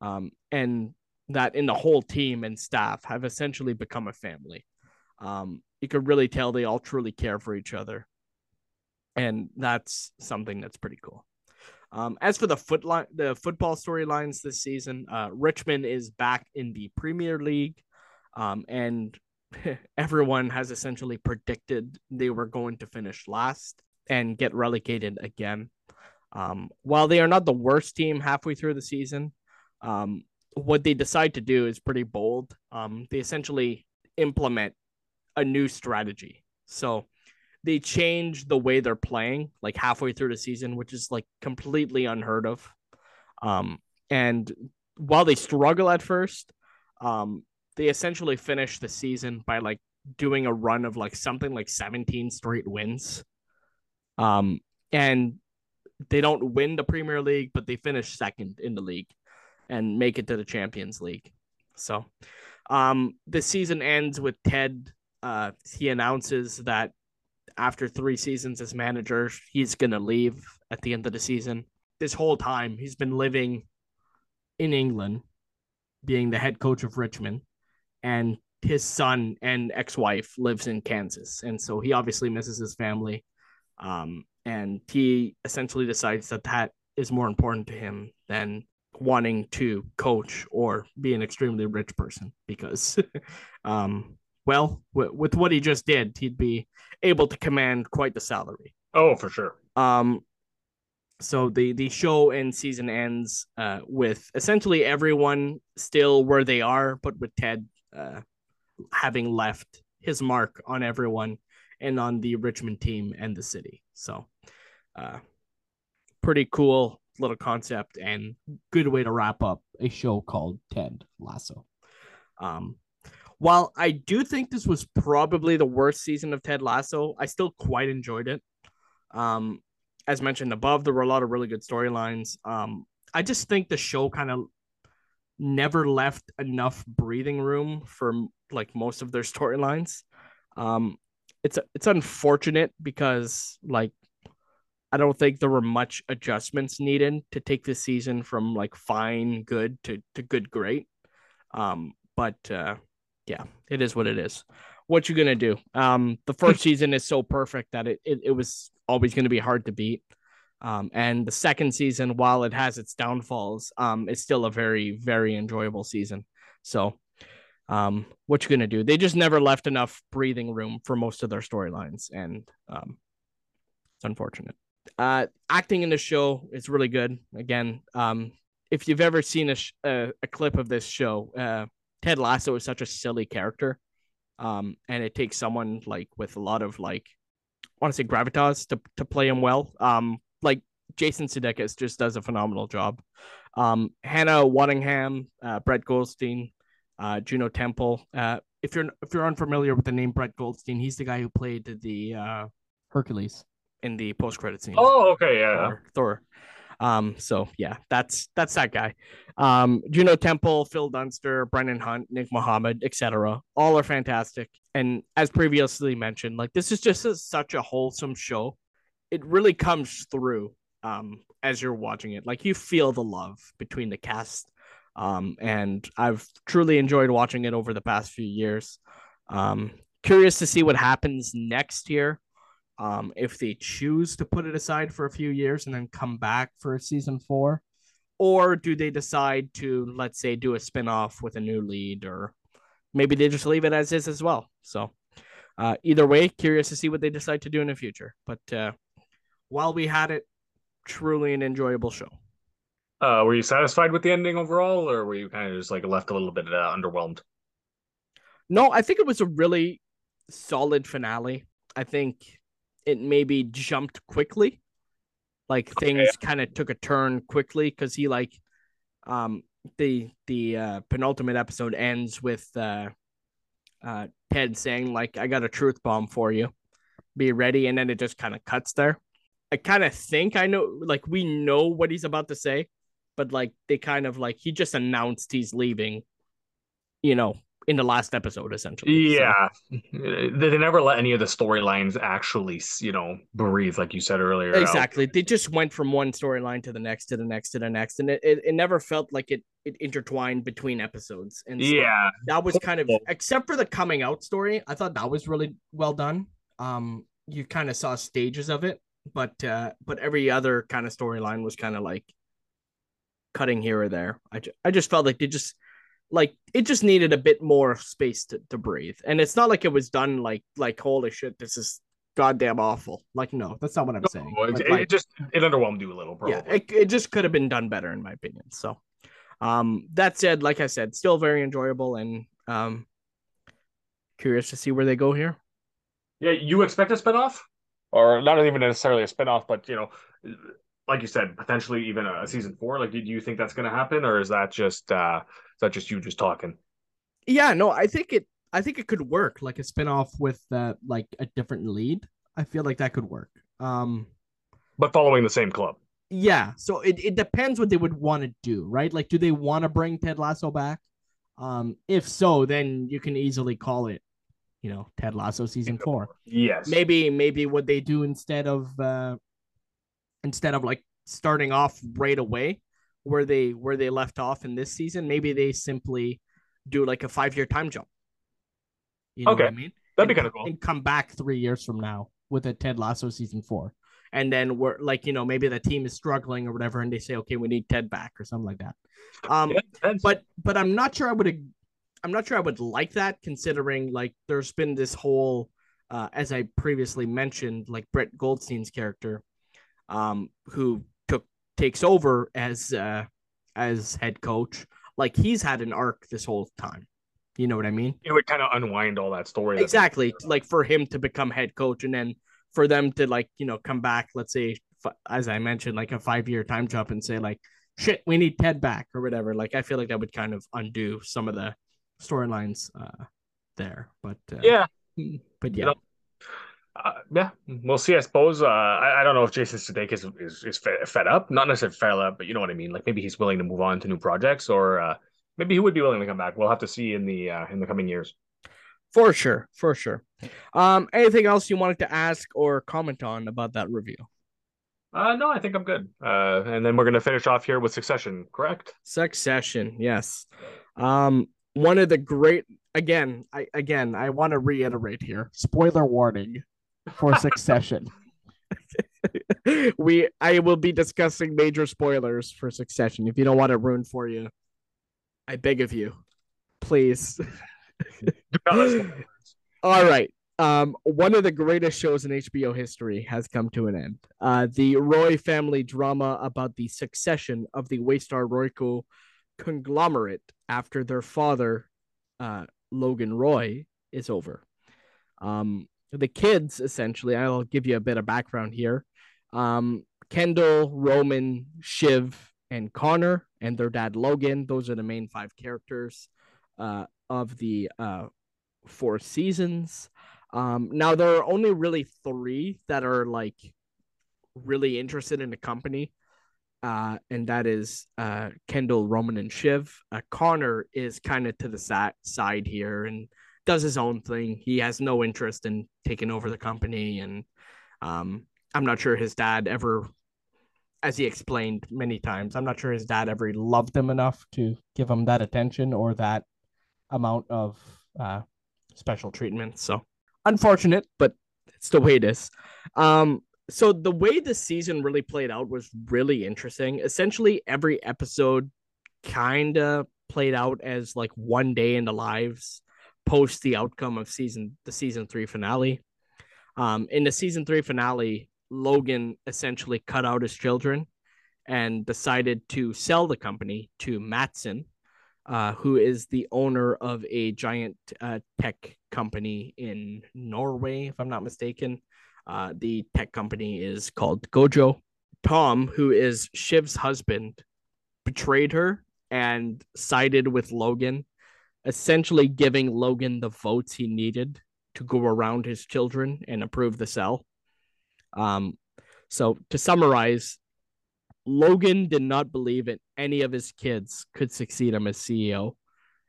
um, and that in the whole team and staff have essentially become a family. Um, you could really tell they all truly care for each other. And that's something that's pretty cool. Um, as for the foot line, the football storylines this season, uh, Richmond is back in the Premier League, um, and (laughs) everyone has essentially predicted they were going to finish last and get relegated again. Um, while they are not the worst team halfway through the season, um, what they decide to do is pretty bold. Um, they essentially implement a new strategy. So they change the way they're playing like halfway through the season, which is like completely unheard of. Um, and while they struggle at first, um, they essentially finish the season by like doing a run of like something like 17 straight wins. Um, and they don't win the Premier League, but they finish second in the league and make it to the Champions League. So, um, the season ends with Ted. Uh, he announces that after three seasons as manager, he's gonna leave at the end of the season. This whole time, he's been living in England, being the head coach of Richmond, and his son and ex-wife lives in Kansas, and so he obviously misses his family. Um, and he essentially decides that that is more important to him than wanting to coach or be an extremely rich person because (laughs) um well w- with what he just did he'd be able to command quite the salary. Oh for sure. Um so the the show and season ends uh with essentially everyone still where they are but with ted uh having left his mark on everyone and on the richmond team and the city so uh pretty cool little concept and good way to wrap up a show called Ted Lasso. Um, while I do think this was probably the worst season of Ted Lasso, I still quite enjoyed it. Um, as mentioned above, there were a lot of really good storylines. Um, I just think the show kind of never left enough breathing room for like most of their storylines. Um, it's it's unfortunate because like I don't think there were much adjustments needed to take this season from like fine, good to, to good, great. Um, but uh, yeah, it is what it is. What you gonna do? Um, the first (laughs) season is so perfect that it, it, it was always gonna be hard to beat. Um, and the second season, while it has its downfalls, um, it's still a very, very enjoyable season. So, um, what you gonna do? They just never left enough breathing room for most of their storylines, and um, it's unfortunate. Uh, acting in the show is really good. Again, um, if you've ever seen a, sh- a, a clip of this show, uh, Ted Lasso is such a silly character, um, and it takes someone like with a lot of like, I want to say gravitas to to play him well. Um, like Jason Sudeikis just does a phenomenal job. Um, Hannah Waddingham, uh, Brett Goldstein, uh, Juno Temple. Uh, if you're if you're unfamiliar with the name Brett Goldstein, he's the guy who played the uh, Hercules in the post credit scene. Oh, okay, yeah. Thor, Thor. Um, so yeah, that's that's that guy. Um, Juno Temple, Phil Dunster, Brendan Hunt, Nick Mohammed, etc. All are fantastic. And as previously mentioned, like this is just a, such a wholesome show. It really comes through um as you're watching it. Like you feel the love between the cast. Um, and I've truly enjoyed watching it over the past few years. Um, curious to see what happens next year um, if they choose to put it aside for a few years and then come back for season four, or do they decide to, let's say, do a spin-off with a new lead, or maybe they just leave it as is as well. So, uh, either way, curious to see what they decide to do in the future. But uh, while we had it, truly an enjoyable show. Uh, were you satisfied with the ending overall, or were you kind of just like left a little bit uh, underwhelmed? No, I think it was a really solid finale. I think it maybe jumped quickly. Like things okay. kind of took a turn quickly because he like um the the uh, penultimate episode ends with uh uh Ted saying like I got a truth bomb for you. Be ready and then it just kind of cuts there. I kind of think I know like we know what he's about to say, but like they kind of like he just announced he's leaving, you know, in the last episode, essentially. Yeah, so. they never let any of the storylines actually, you know, breathe, like you said earlier. Exactly, out. they just went from one storyline to the next, to the next, to the next, and it, it, it never felt like it it intertwined between episodes. And so yeah, that was kind of except for the coming out story. I thought that was really well done. Um, you kind of saw stages of it, but uh, but every other kind of storyline was kind of like cutting here or there. I, ju- I just felt like they just like it just needed a bit more space to, to breathe. And it's not like it was done like like holy shit, this is goddamn awful. Like no, that's not what I'm no, saying. It, like, it, just it underwhelmed you a little, probably. Yeah, it, it just could have been done better in my opinion. So um that said, like I said, still very enjoyable and um curious to see where they go here. Yeah, you expect a spinoff? Or not even necessarily a spinoff, but you know, like you said, potentially even a season four. Like, do you think that's going to happen, or is that just uh, is that just you just talking? Yeah, no, I think it. I think it could work, like a spinoff with uh, like a different lead. I feel like that could work. Um, but following the same club. Yeah, so it, it depends what they would want to do, right? Like, do they want to bring Ted Lasso back? Um, if so, then you can easily call it, you know, Ted Lasso season four. Yes. Maybe, maybe what they do instead of uh, instead of like starting off right away where they where they left off in this season, maybe they simply do like a five year time jump. You know okay. I mean? That'd be kind of cool. And come back three years from now with a Ted Lasso season four. And then we're like, you know, maybe the team is struggling or whatever, and they say, okay, we need Ted back or something like that. Um, yeah, but but I'm not sure I would I'm not sure I would like that considering like there's been this whole uh, as I previously mentioned, like Brett Goldstein's character um, who took takes over as uh, as head coach, like he's had an arc this whole time. You know what I mean? It would kind of unwind all that story. Exactly, like for him to become head coach, and then for them to like you know come back. Let's say, as I mentioned, like a five year time jump, and say like, shit, we need Ted back or whatever. Like I feel like that would kind of undo some of the storylines uh, there. But uh, yeah, but yeah. You know, uh, yeah, we'll see. I suppose. Uh, I, I don't know if Jason Sudeikis is, is, is fed, up. Not necessarily fed up, but you know what I mean. Like maybe he's willing to move on to new projects, or uh, maybe he would be willing to come back. We'll have to see in the uh, in the coming years. For sure, for sure. Um, anything else you wanted to ask or comment on about that review? Uh, no, I think I'm good. Uh, and then we're gonna finish off here with Succession, correct? Succession, yes. Um, one of the great again, I again I want to reiterate here. Spoiler warning for Succession. (laughs) we I will be discussing major spoilers for Succession. If you don't want it ruined for you, I beg of you, please. (laughs) All right. Um, one of the greatest shows in HBO history has come to an end. Uh, the Roy family drama about the succession of the Waystar Royco conglomerate after their father, uh, Logan Roy, is over. Um, the kids essentially i'll give you a bit of background here. Um, kendall roman shiv and connor and their dad logan those are the main five characters uh, of the uh, four seasons. Um, now there are only really three that are like really interested in the company uh, and that is uh, kendall roman and shiv. Uh, connor is kind of to the sa- side here and does his own thing. He has no interest in taking over the company, and um, I'm not sure his dad ever, as he explained many times, I'm not sure his dad ever loved him enough to give him that attention or that amount of uh, special treatment. So unfortunate, but it's the way it is. Um, so the way the season really played out was really interesting. Essentially, every episode kind of played out as like one day in the lives post the outcome of season the season three finale. Um, in the season three finale, Logan essentially cut out his children and decided to sell the company to Matsson, uh, who is the owner of a giant uh, tech company in Norway, if I'm not mistaken. Uh, the tech company is called Gojo. Tom, who is Shiv's husband, betrayed her and sided with Logan essentially giving Logan the votes he needed to go around his children and approve the sell. Um, so to summarize, Logan did not believe that any of his kids could succeed him as CEO,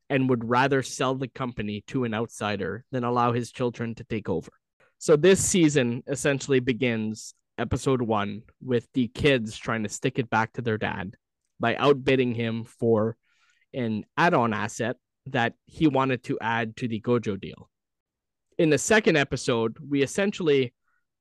and would rather sell the company to an outsider than allow his children to take over. So this season essentially begins episode one with the kids trying to stick it back to their dad by outbidding him for an add on asset that he wanted to add to the Gojo deal. In the second episode, we essentially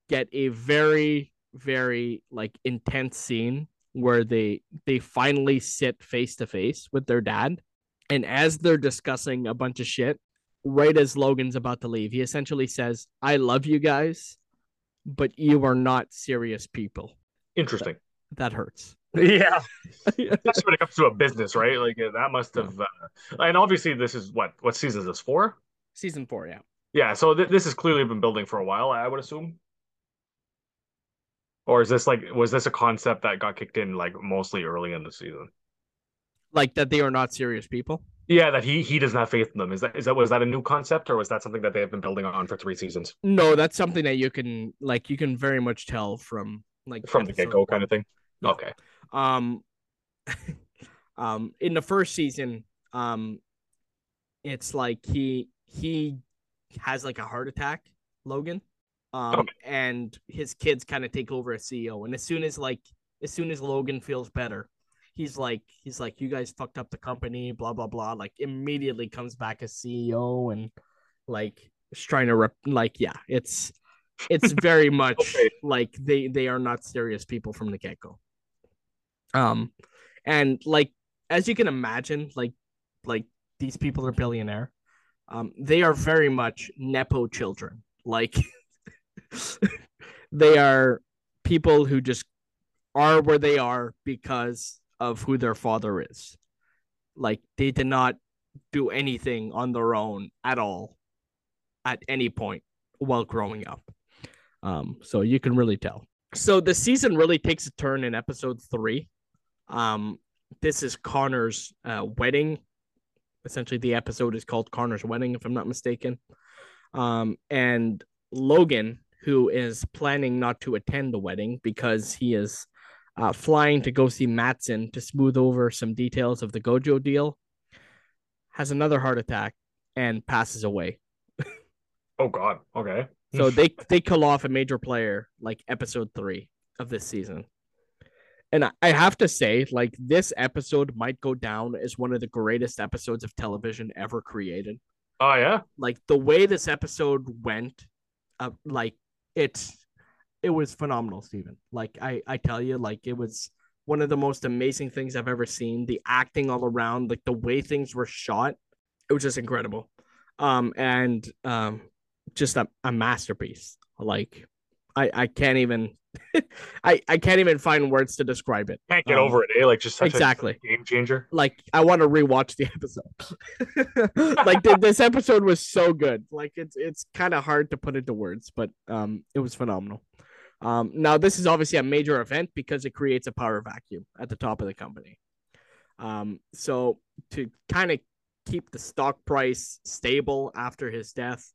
get a very, very like intense scene where they they finally sit face to face with their dad. And as they're discussing a bunch of shit, right as Logan's about to leave, he essentially says, I love you guys, but you are not serious people. Interesting. That, that hurts. Yeah, (laughs) especially when it comes to a business, right? Like that must have, uh, and obviously this is what what season is this for? Season four, yeah. Yeah, so th- this has clearly been building for a while, I would assume. Or is this like was this a concept that got kicked in like mostly early in the season? Like that they are not serious people. Yeah, that he he doesn't faith in them. Is that is that was that a new concept or was that something that they have been building on for three seasons? No, that's something that you can like you can very much tell from like from the get go kind of thing. Okay. Um, (laughs) um, in the first season, um, it's like he he has like a heart attack, Logan, um, okay. and his kids kind of take over as CEO. And as soon as like as soon as Logan feels better, he's like he's like you guys fucked up the company, blah blah blah. Like immediately comes back as CEO and like is trying to rep- like yeah, it's it's very (laughs) much okay. like they they are not serious people from the get go. Um, and like as you can imagine, like like these people are billionaire. Um, they are very much nepo children. Like (laughs) they are people who just are where they are because of who their father is. Like they did not do anything on their own at all at any point while growing up. Um, so you can really tell. So the season really takes a turn in episode three. Um, this is Connor's uh, wedding. Essentially, the episode is called Connor's wedding, if I'm not mistaken. Um, and Logan, who is planning not to attend the wedding because he is uh, flying to go see Matsson to smooth over some details of the Gojo deal, has another heart attack and passes away. oh God. Okay. so (laughs) they they kill off a major player like episode three of this season. And I have to say, like this episode might go down as one of the greatest episodes of television ever created. Oh yeah. Like the way this episode went, uh, like it's it was phenomenal, Steven. Like I I tell you, like it was one of the most amazing things I've ever seen. The acting all around, like the way things were shot, it was just incredible. Um and um just a, a masterpiece. Like I I can't even (laughs) I I can't even find words to describe it. Can't get um, over it, eh? Like just exactly game changer. Like I want to rewatch the (laughs) episode. (laughs) like th- this episode was so good. Like it's it's kind of hard to put into words, but um, it was phenomenal. Um, now this is obviously a major event because it creates a power vacuum at the top of the company. Um, so to kind of keep the stock price stable after his death,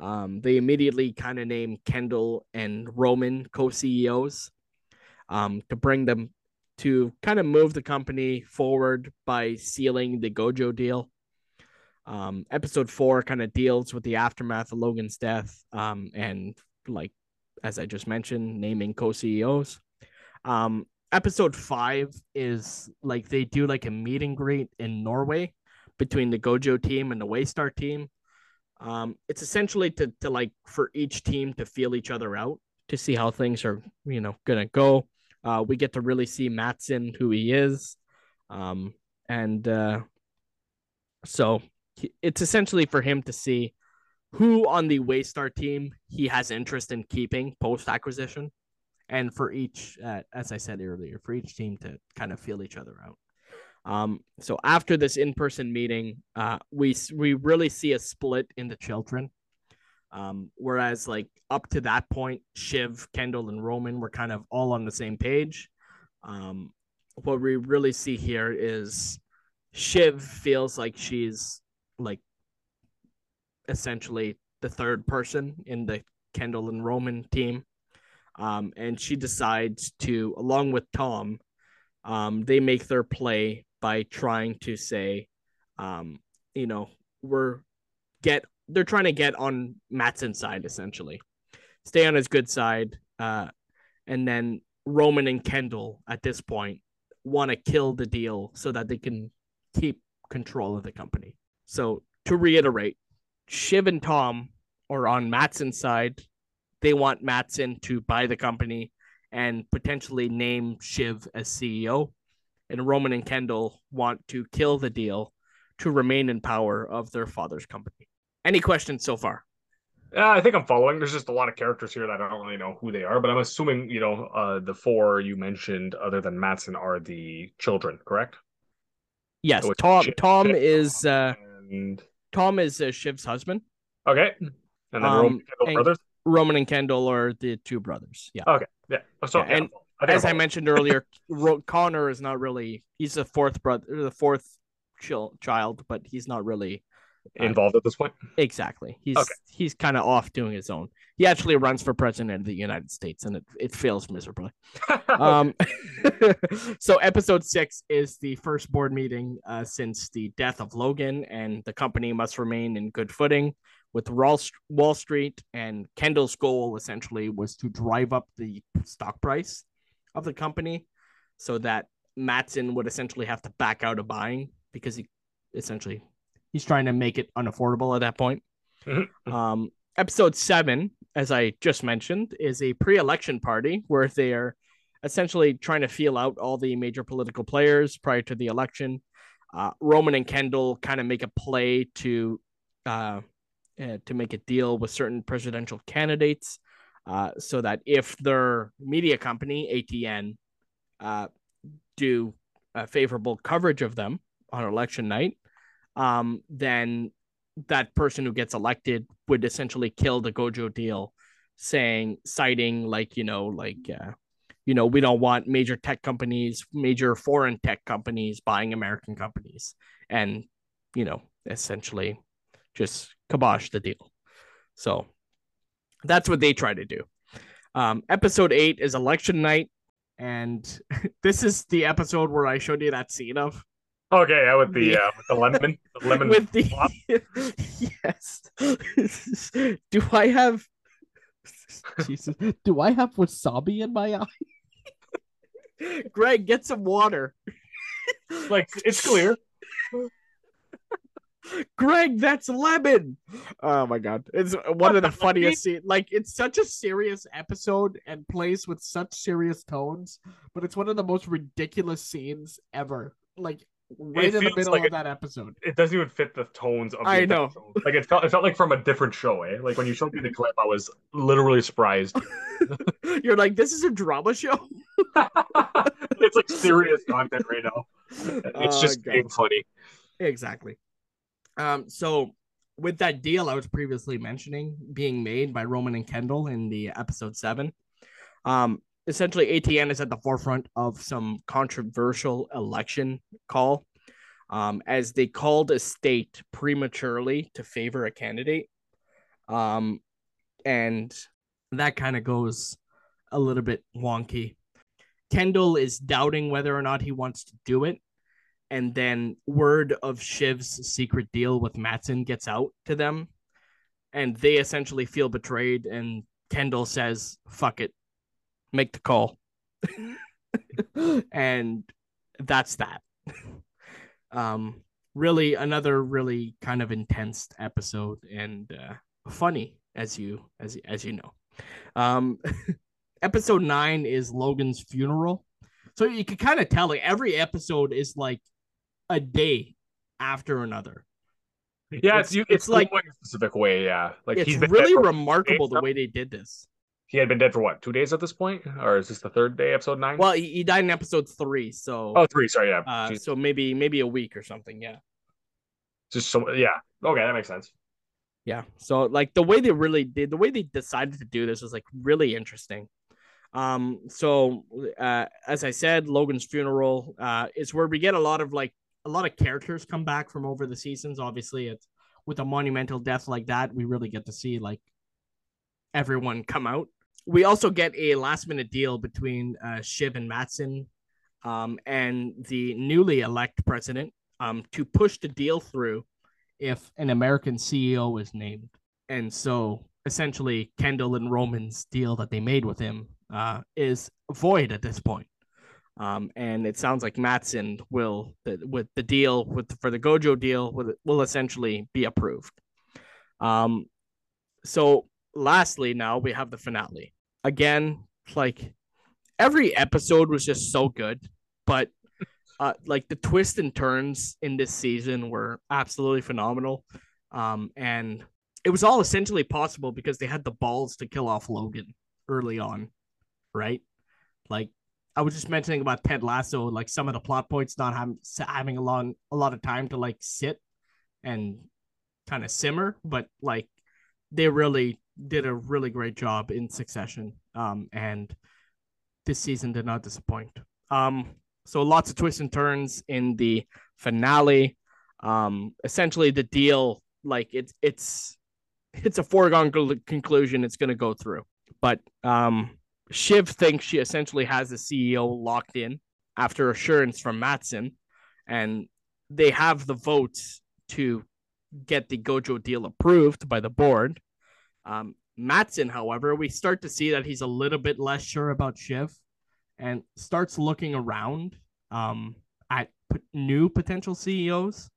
um, they immediately kind of named Kendall and Roman co CEOs um, to bring them to kind of move the company forward by sealing the Gojo deal. Um, episode four kind of deals with the aftermath of Logan's death um, and, like, as I just mentioned, naming co CEOs. Um, episode five is like they do like a meet and greet in Norway between the Gojo team and the Waystar team um, it's essentially to to like for each team to feel each other out to see how things are, you know, gonna go. Uh, we get to really see Matsson who he is, um, and uh, so it's essentially for him to see who on the Waystar team he has interest in keeping post acquisition, and for each, uh, as I said earlier, for each team to kind of feel each other out. Um, so after this in-person meeting, uh, we we really see a split in the children. Um, whereas like up to that point, Shiv, Kendall, and Roman were kind of all on the same page. Um, what we really see here is Shiv feels like she's like essentially the third person in the Kendall and Roman team. Um, and she decides to, along with Tom, um, they make their play by trying to say, um, you know, we're get they're trying to get on Matsson's side essentially, stay on his good side, uh, and then Roman and Kendall at this point want to kill the deal so that they can keep control of the company. So to reiterate, Shiv and Tom are on Matsson's side. They want Matsson to buy the company and potentially name Shiv as CEO. And Roman and Kendall want to kill the deal to remain in power of their father's company. Any questions so far? Yeah, I think I'm following. There's just a lot of characters here that I don't really know who they are, but I'm assuming you know uh, the four you mentioned, other than Matsson, are the children, correct? Yes, So Tom. Shiv, Tom Shiv, is uh, and Tom is uh, Shiv's husband. okay, and then Um, Roman Kendall and- brothers. Roman and Kendall are the two brothers. Yeah. Okay, yeah. So Yeah, and As I mentioned earlier, (laughs) Connor is not really. He's the fourth brother, the fourth chil- child, but he's not really involved at this point. exactly. He's Okay. he's kind of off doing his own. He actually runs for president of the United States, and it, it fails miserably. (laughs) Um, (laughs) so episode six is the first board meeting uh, since the death of Logan, and the company must remain in good footing with Wall Street. And Kendall's goal essentially was to drive up the stock price of the company, so that Matsson would essentially have to back out of buying because he essentially he's trying to make it unaffordable at that point. (laughs) Um, episode seven, as I just mentioned, is a pre-election party where they are essentially trying to feel out all the major political players prior to the election. Uh, Roman and Kendall kind of make a play to uh, uh, to make a deal with certain presidential candidates, uh, so that if their media company ATN uh, do a favorable coverage of them on election night, um, then that person who gets elected would essentially kill the Gojo deal, saying citing like you know like uh, you know we don't want major tech companies, major foreign tech companies buying American companies, and you know essentially just kibosh the deal. So that's what they try to do. Um, episode eight is election night, and (laughs) this is the episode where I showed you that scene of Okay, yeah, with the uh, with the lemon, (laughs) the lemon. with the flop. (laughs) yes. do I have Jesus? Do I have wasabi in my eye? Greg, get some water. like it's clear. Greg, that's lemon. Oh my god, it's one of the (laughs) funniest scenes. Like it's such a serious episode and plays with such serious tones, but it's one of the most ridiculous scenes ever. Like right It in the middle like of it- that episode. It doesn't even fit the tones of. The I know. episode. Like it felt, it felt like from a different show. Eh? Like when you showed me the clip, I was literally surprised. (laughs) You're like, this is a drama show. (laughs) it's like serious content right now. It's Oh, just being funny. Exactly. Um, so with that deal I was previously mentioning being made by Roman and Kendall in the episode seven, um, essentially ATN is at the forefront of some controversial election call. Um, as they called a state prematurely to favor a candidate. Um, and that kind of goes a little bit wonky. Kendall is doubting whether or not he wants to do it and then word of Shiv's secret deal with Matsson gets out to them, and they essentially feel betrayed. And Kendall says, "Fuck it, make the call," (laughs) and that's that. Um, really, another really kind of intense episode and uh, funny as you as as you know. Um, (laughs) episode nine is Logan's funeral. So you can kind of tell like every episode is like a day after another. Yeah, It's- it's you, it's it's, like- a specific way. Yeah, like It's he's really remarkable the way they did this. he had been dead for what two days at this point, or is this the third day, episode nine? Well, he, he died in episode three, so oh, three. Sorry, yeah. uh, so maybe maybe a week or something. Yeah, just so yeah. Okay, that makes sense. yeah. So like the way they really did, the way they decided to do this was like really interesting. Um, so uh, as I said, Logan's funeral uh is where we get a lot of like a lot of characters come back from over the seasons. Obviously, it's with a monumental death like that, we really get to see like everyone come out. We also get a last minute deal between uh, Shiv and Matsson um, and the newly elect president um, to push the deal through if an American CEO is named. And so essentially Kendall and Roman's deal that they made with him uh, is void at this point. Um, and it sounds like Matsson will the, with the deal with for the Gojo deal will, will essentially be approved. Um, so lastly, now we have the finale. Again, like every episode was just so good, but (laughs) uh, like the twists and turns in this season were absolutely phenomenal. Um, and it was all essentially possible because they had the balls to kill off Logan early on, right? Like I was just mentioning about Ted Lasso, like some of the plot points not having having a lot a lot of time to like sit and kind of simmer, but like they really did a really great job in Succession. Um, and this season did not disappoint. Um, so lots of twists and turns in the finale. Um, essentially the deal, like it's it's it's a foregone conclusion. It's going to go through, but um, Shiv thinks she essentially has the CEO locked in after assurance from Matsson, and they have the votes to get the Gojo deal approved by the board. Um, Matsson, however, we start to see that he's a little bit less sure about Shiv and starts looking around um, at p- new potential CEOs.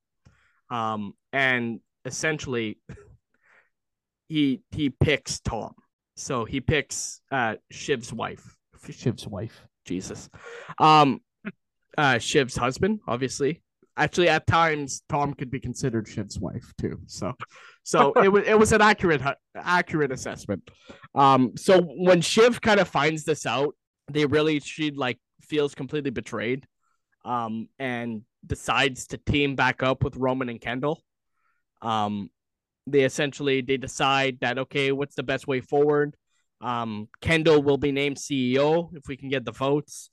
Um, and essentially, (laughs) he he picks Tom. So he picks uh, Shiv's wife. Shiv's wife. Jesus. Um, uh, Shiv's husband, obviously. Actually, at times Tom could be considered Shiv's wife too. So, so it was it was an accurate accurate assessment. Um, so when Shiv kind of finds this out, they really she like feels completely betrayed, um, and decides to team back up with Roman and Kendall. Um, they essentially they decide that okay, what's the best way forward? Um, Kendall will be named CEO if we can get the votes.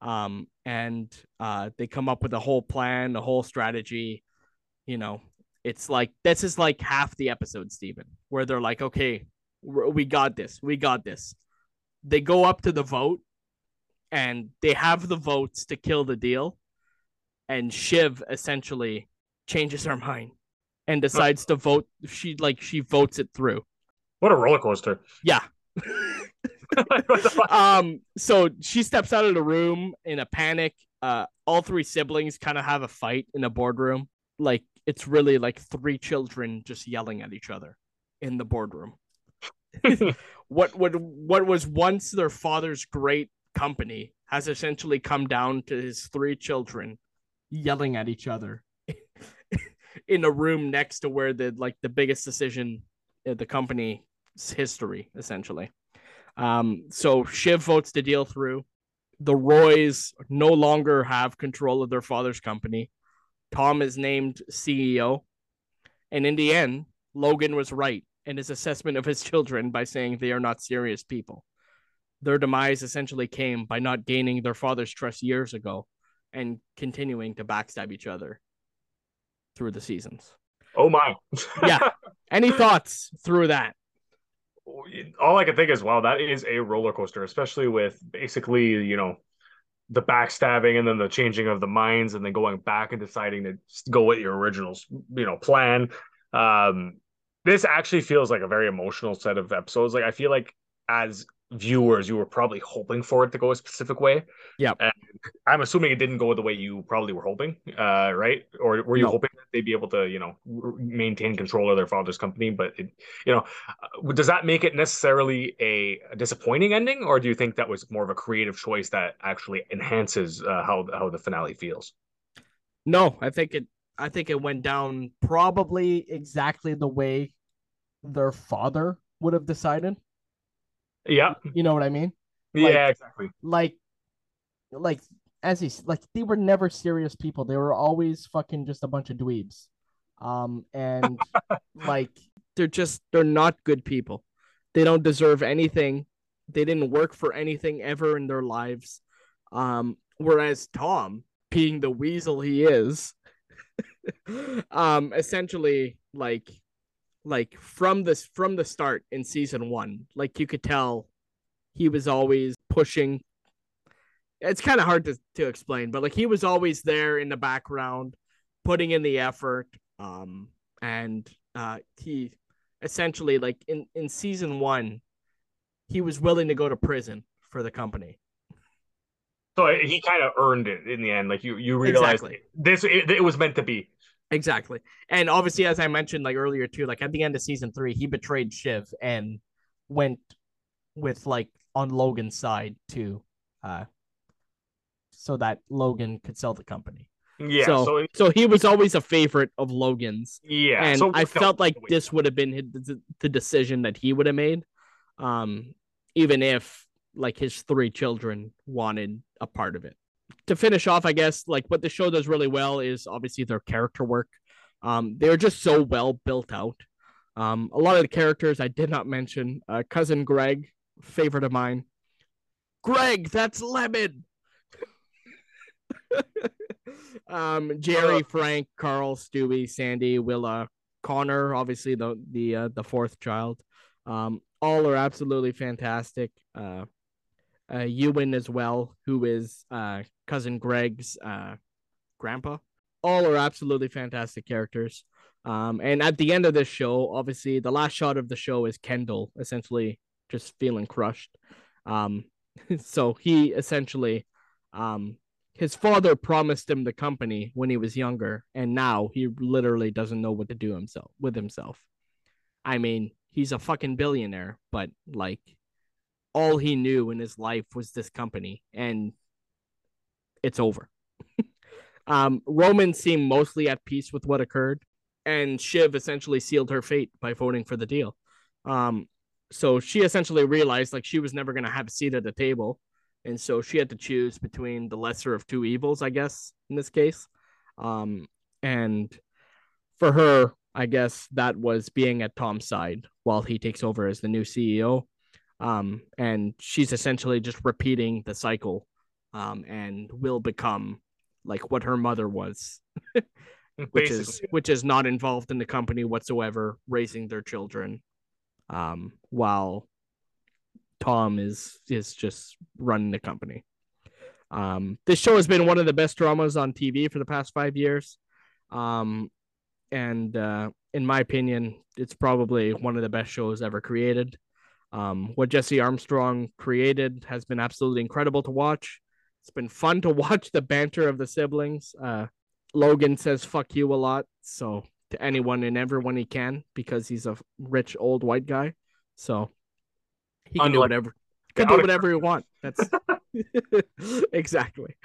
Um, and uh, they come up with a whole plan, a whole strategy. You know, it's like this is like half the episode, Steven, where they're like, okay, we got this, we got this. They go up to the vote, and they have the votes to kill the deal, and Shiv essentially changes her mind and decides to vote. She like she votes it through. What a roller coaster! Yeah, (laughs) um, so she steps out of the room in a panic. Uh, all three siblings kind of have a fight in a boardroom. Like it's really like three children just yelling at each other in the boardroom. (laughs) what would what was once their father's great company has essentially come down to his three children yelling at each other in a room next to where the like the biggest decision in the company's history essentially um, so Shiv votes the deal through. The Roys no longer have control of their father's company. Tom is named CEO. And in the end, Logan was right in his assessment of his (laughs) children by saying they are not serious people. Their demise essentially came by not gaining their father's trust years ago and continuing to backstab each other through the seasons. Oh my. (laughs) yeah. Any thoughts through that? all I can think is, wow, that is a roller coaster, especially with basically, you know, the backstabbing and then the changing of the minds and then going back and deciding to go with your original, you know, plan. Um, this actually feels like a very emotional set of episodes. Like I feel like as viewers, you were probably hoping for it to go a specific way. Yeah. And I'm assuming it didn't go the way you probably were hoping, uh, right? Or were you no. hoping that they'd be able to, you know, maintain control of their father's company? But, it, you know, uh, does that make it necessarily a, a, disappointing ending? Or do you think that was more of a creative choice that actually enhances uh, how, how the finale feels? No, I think it, I think it went down probably exactly the way their father would have decided. Yeah. You know what I mean? Like, yeah, exactly. Like, like as he's like they were never serious people. They were always fucking just a bunch of dweebs. Um, and (laughs) like they're just they're not good people. They don't deserve anything. They didn't work for anything ever in their lives. Um, whereas Tom, being the weasel he is, (laughs) um, essentially like like from this from the start in season one like you could tell he was always pushing it's kind of hard to, to explain but like he was always there in the background putting in the effort um and uh, he essentially like in in season one, he was willing to go to prison for the company. So he kind of earned it in the end. Like you, you realize exactly. this it, it was meant to be. Exactly. And obviously, as I mentioned like earlier too, like at the end of season three, he betrayed Shiv and went with like on Logan's side too, uh so that Logan could sell the company. Yeah. So, so, so he was always a favorite of Logan's. Yeah. And so I felt like this would have been his, the decision that he would have made. Um, even if like his three children wanted a part of it. To finish off, I guess like what the show does really well is obviously their character work. Um, they're just so well built out. Um, a lot of the characters I did not mention. Uh, cousin Greg, favorite of mine. Greg, that's lemon. (laughs) um, Gerri, Frank, Carl, Stewy, Sandy, Willa, Connor, obviously the the uh, the fourth child. Um, all are absolutely fantastic. Uh, uh, Ewan as well, who is uh, cousin Greg's uh, grandpa. All are absolutely fantastic characters. Um, and at the end of this show, obviously, the last shot of the show is Kendall essentially just feeling crushed. Um, (laughs) so he essentially um, his father promised him the company when he was younger, and now he literally doesn't know what to do himself with himself. I mean, he's a fucking billionaire, but like all he knew in his life was this company, and it's over. (laughs) um, Roman seemed mostly at peace with what occurred, and Shiv essentially sealed her fate by voting for the deal. Um, so she essentially realized like she was never going to have a seat at the table and so she had to choose between the lesser of two evils, I guess, in this case. Um, and for her, I guess that was being at Tom's side while he takes over as the new CEO. Um, and she's essentially just repeating the cycle um, and will become like what her mother was, (laughs) which is which is not involved in the company whatsoever, raising their children, um, while Tom is is just running the company. Um, this show has been one of the best dramas on TV for the past five years, um, and uh, in my opinion, it's probably one of the best shows ever created. Um, what Jesse Armstrong created has been absolutely incredible to watch. It's been fun to (laughs) watch the banter of the siblings. Uh, Logan says "fuck you" a lot, so to anyone and everyone he can because he's a rich old white guy. So he can Unlike, do whatever. Can do whatever he want. That's (laughs) (laughs) exactly.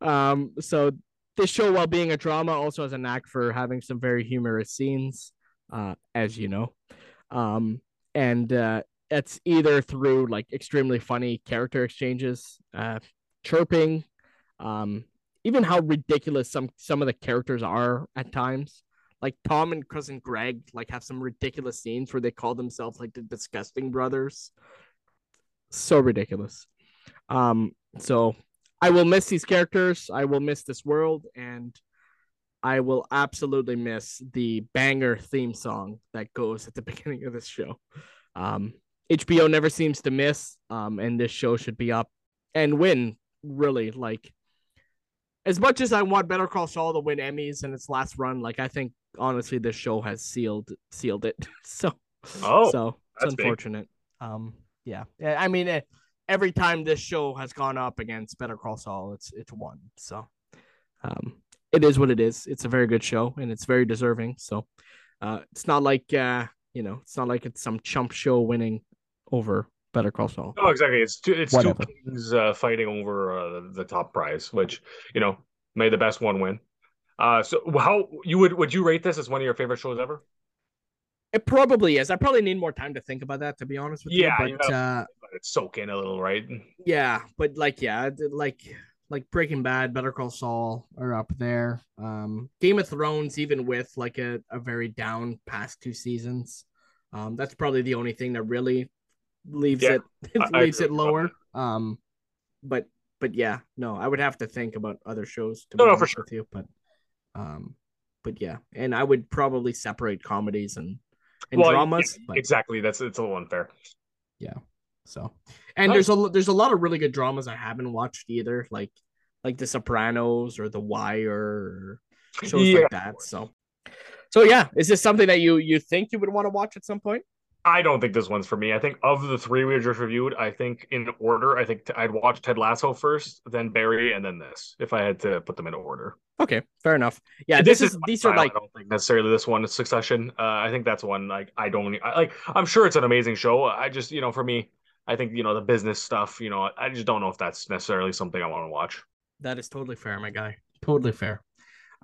Um, so this show, while being a drama, also has a knack for having some very humorous scenes, uh, as you know. Um, and uh, it's either through like extremely funny character exchanges, uh, chirping, um, even how ridiculous some some of the characters are at times. Like Tom and cousin Greg, like have some ridiculous scenes where they call themselves like the disgusting brothers, so ridiculous. Um, so I will miss these characters. I will miss this world, and I will absolutely miss the banger theme song that goes at the (laughs) beginning of this show. Um, HBO never seems to miss, um, and this show should be up and win. Really, like as much as I want Better Call Saul to win Emmys in its last run, like I think honestly this show has sealed sealed it. (laughs) so, oh, so it's unfortunate. Big. Um, yeah. I mean, eh, every time this show has gone up against Better Call Saul, it's it's won. So, um, it is what it is. It's a very good show, and it's very deserving. So, uh, it's not like uh, you know, it's not like it's some chump show winning over Better Call Saul. Oh, exactly. It's two, it's Whatever. two kings uh, fighting over uh, the top prize, which you know, may the best one win. Uh, so how you would would you rate this as one of your favorite shows ever? It probably is. I probably need more time to think about that, to be honest with yeah, you. But you uh, let it soak in a little, right? Yeah, but like, yeah, like like Breaking Bad, Better Call Saul are up there. Um, Game of Thrones, even with like a, a very down past two seasons, um, that's probably the only thing that really leaves yeah, it, it (laughs) leaves it lower. Um, but but yeah, no, I would have to think about other shows to no, no, for sure. with you. But um, but yeah, and I would probably separate comedies and and well, dramas. Exactly. That's it's a little unfair. Yeah. So, and there's a there's a lot of really good dramas I haven't watched either, like like The Sopranos or The Wire or shows yeah. like that. So, So yeah, is this something that you you think you would want to watch at some point? I don't think this one's for me. I think of the three we just reviewed, I think in order, I think I'd watch Ted Lasso first, then Barry, and then this. If I had to put them in order. Okay, fair enough. Yeah, this, this is, these are like I don't think necessarily this one is Succession. Uh, I think that's one like I don't I, like. I'm sure it's an amazing show. I just you know for me, I think you know the business stuff. You know, I just don't know if that's necessarily something I want to watch. That is totally fair, my guy. Totally fair.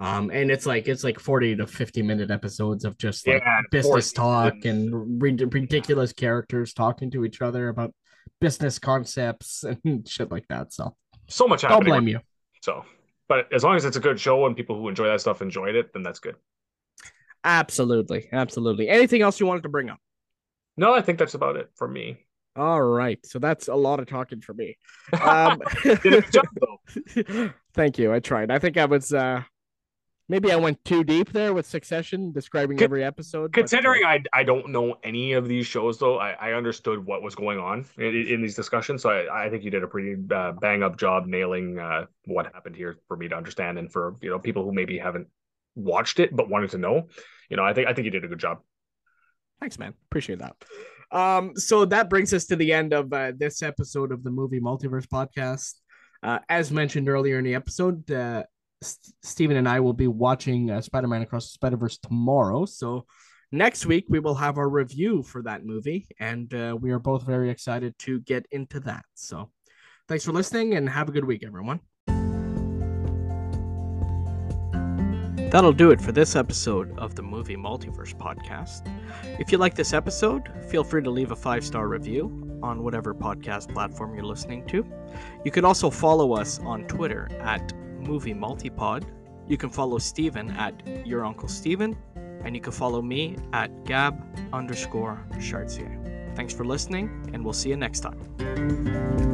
Um, and it's like it's like 40 to 50 minute episodes of just like yeah, business talk and ridiculous characters talking to each other about business concepts (laughs) and shit like that. So so much Don't blame you. So, but as long as it's a good show and people who enjoy that stuff enjoyed it, then that's good. Absolutely, absolutely. Anything else you wanted to bring up? No, I think that's about it for me. All right, so that's a lot of talking for me. (laughs) Um, Did a good job, though. (laughs) Thank you. I tried. I think I was uh, maybe I went too deep there with Succession, describing Con- every episode. Considering but, uh, I I don't know any of these shows though, I, I understood what was going on in, in these discussions. So I, I think you did a pretty uh, bang up job nailing uh, what happened here for me to understand, and for you know people who maybe haven't watched it but wanted to know. You know, I think I think you did a good job. Thanks, man. Appreciate that. Um, so that brings us to the end of uh, this episode of the Movie Multiverse podcast. Uh, as mentioned earlier in the episode, uh, Steven and I will be watching uh, Spider Man Across the Spider Verse tomorrow. So next week we will have our review for that movie, and uh, we are both very excited to get into that. So thanks for listening, and have a good week, everyone. That'll do it for this episode of the Movie Multiverse podcast. If you like this episode, feel free to leave a five star review on whatever podcast platform you're listening to. You can also follow us on Twitter at Movie Multipod. You can follow Steven at Your Uncle Steven, and you can follow me at Gab underscore Chartier. Thanks for listening, and we'll see you next time.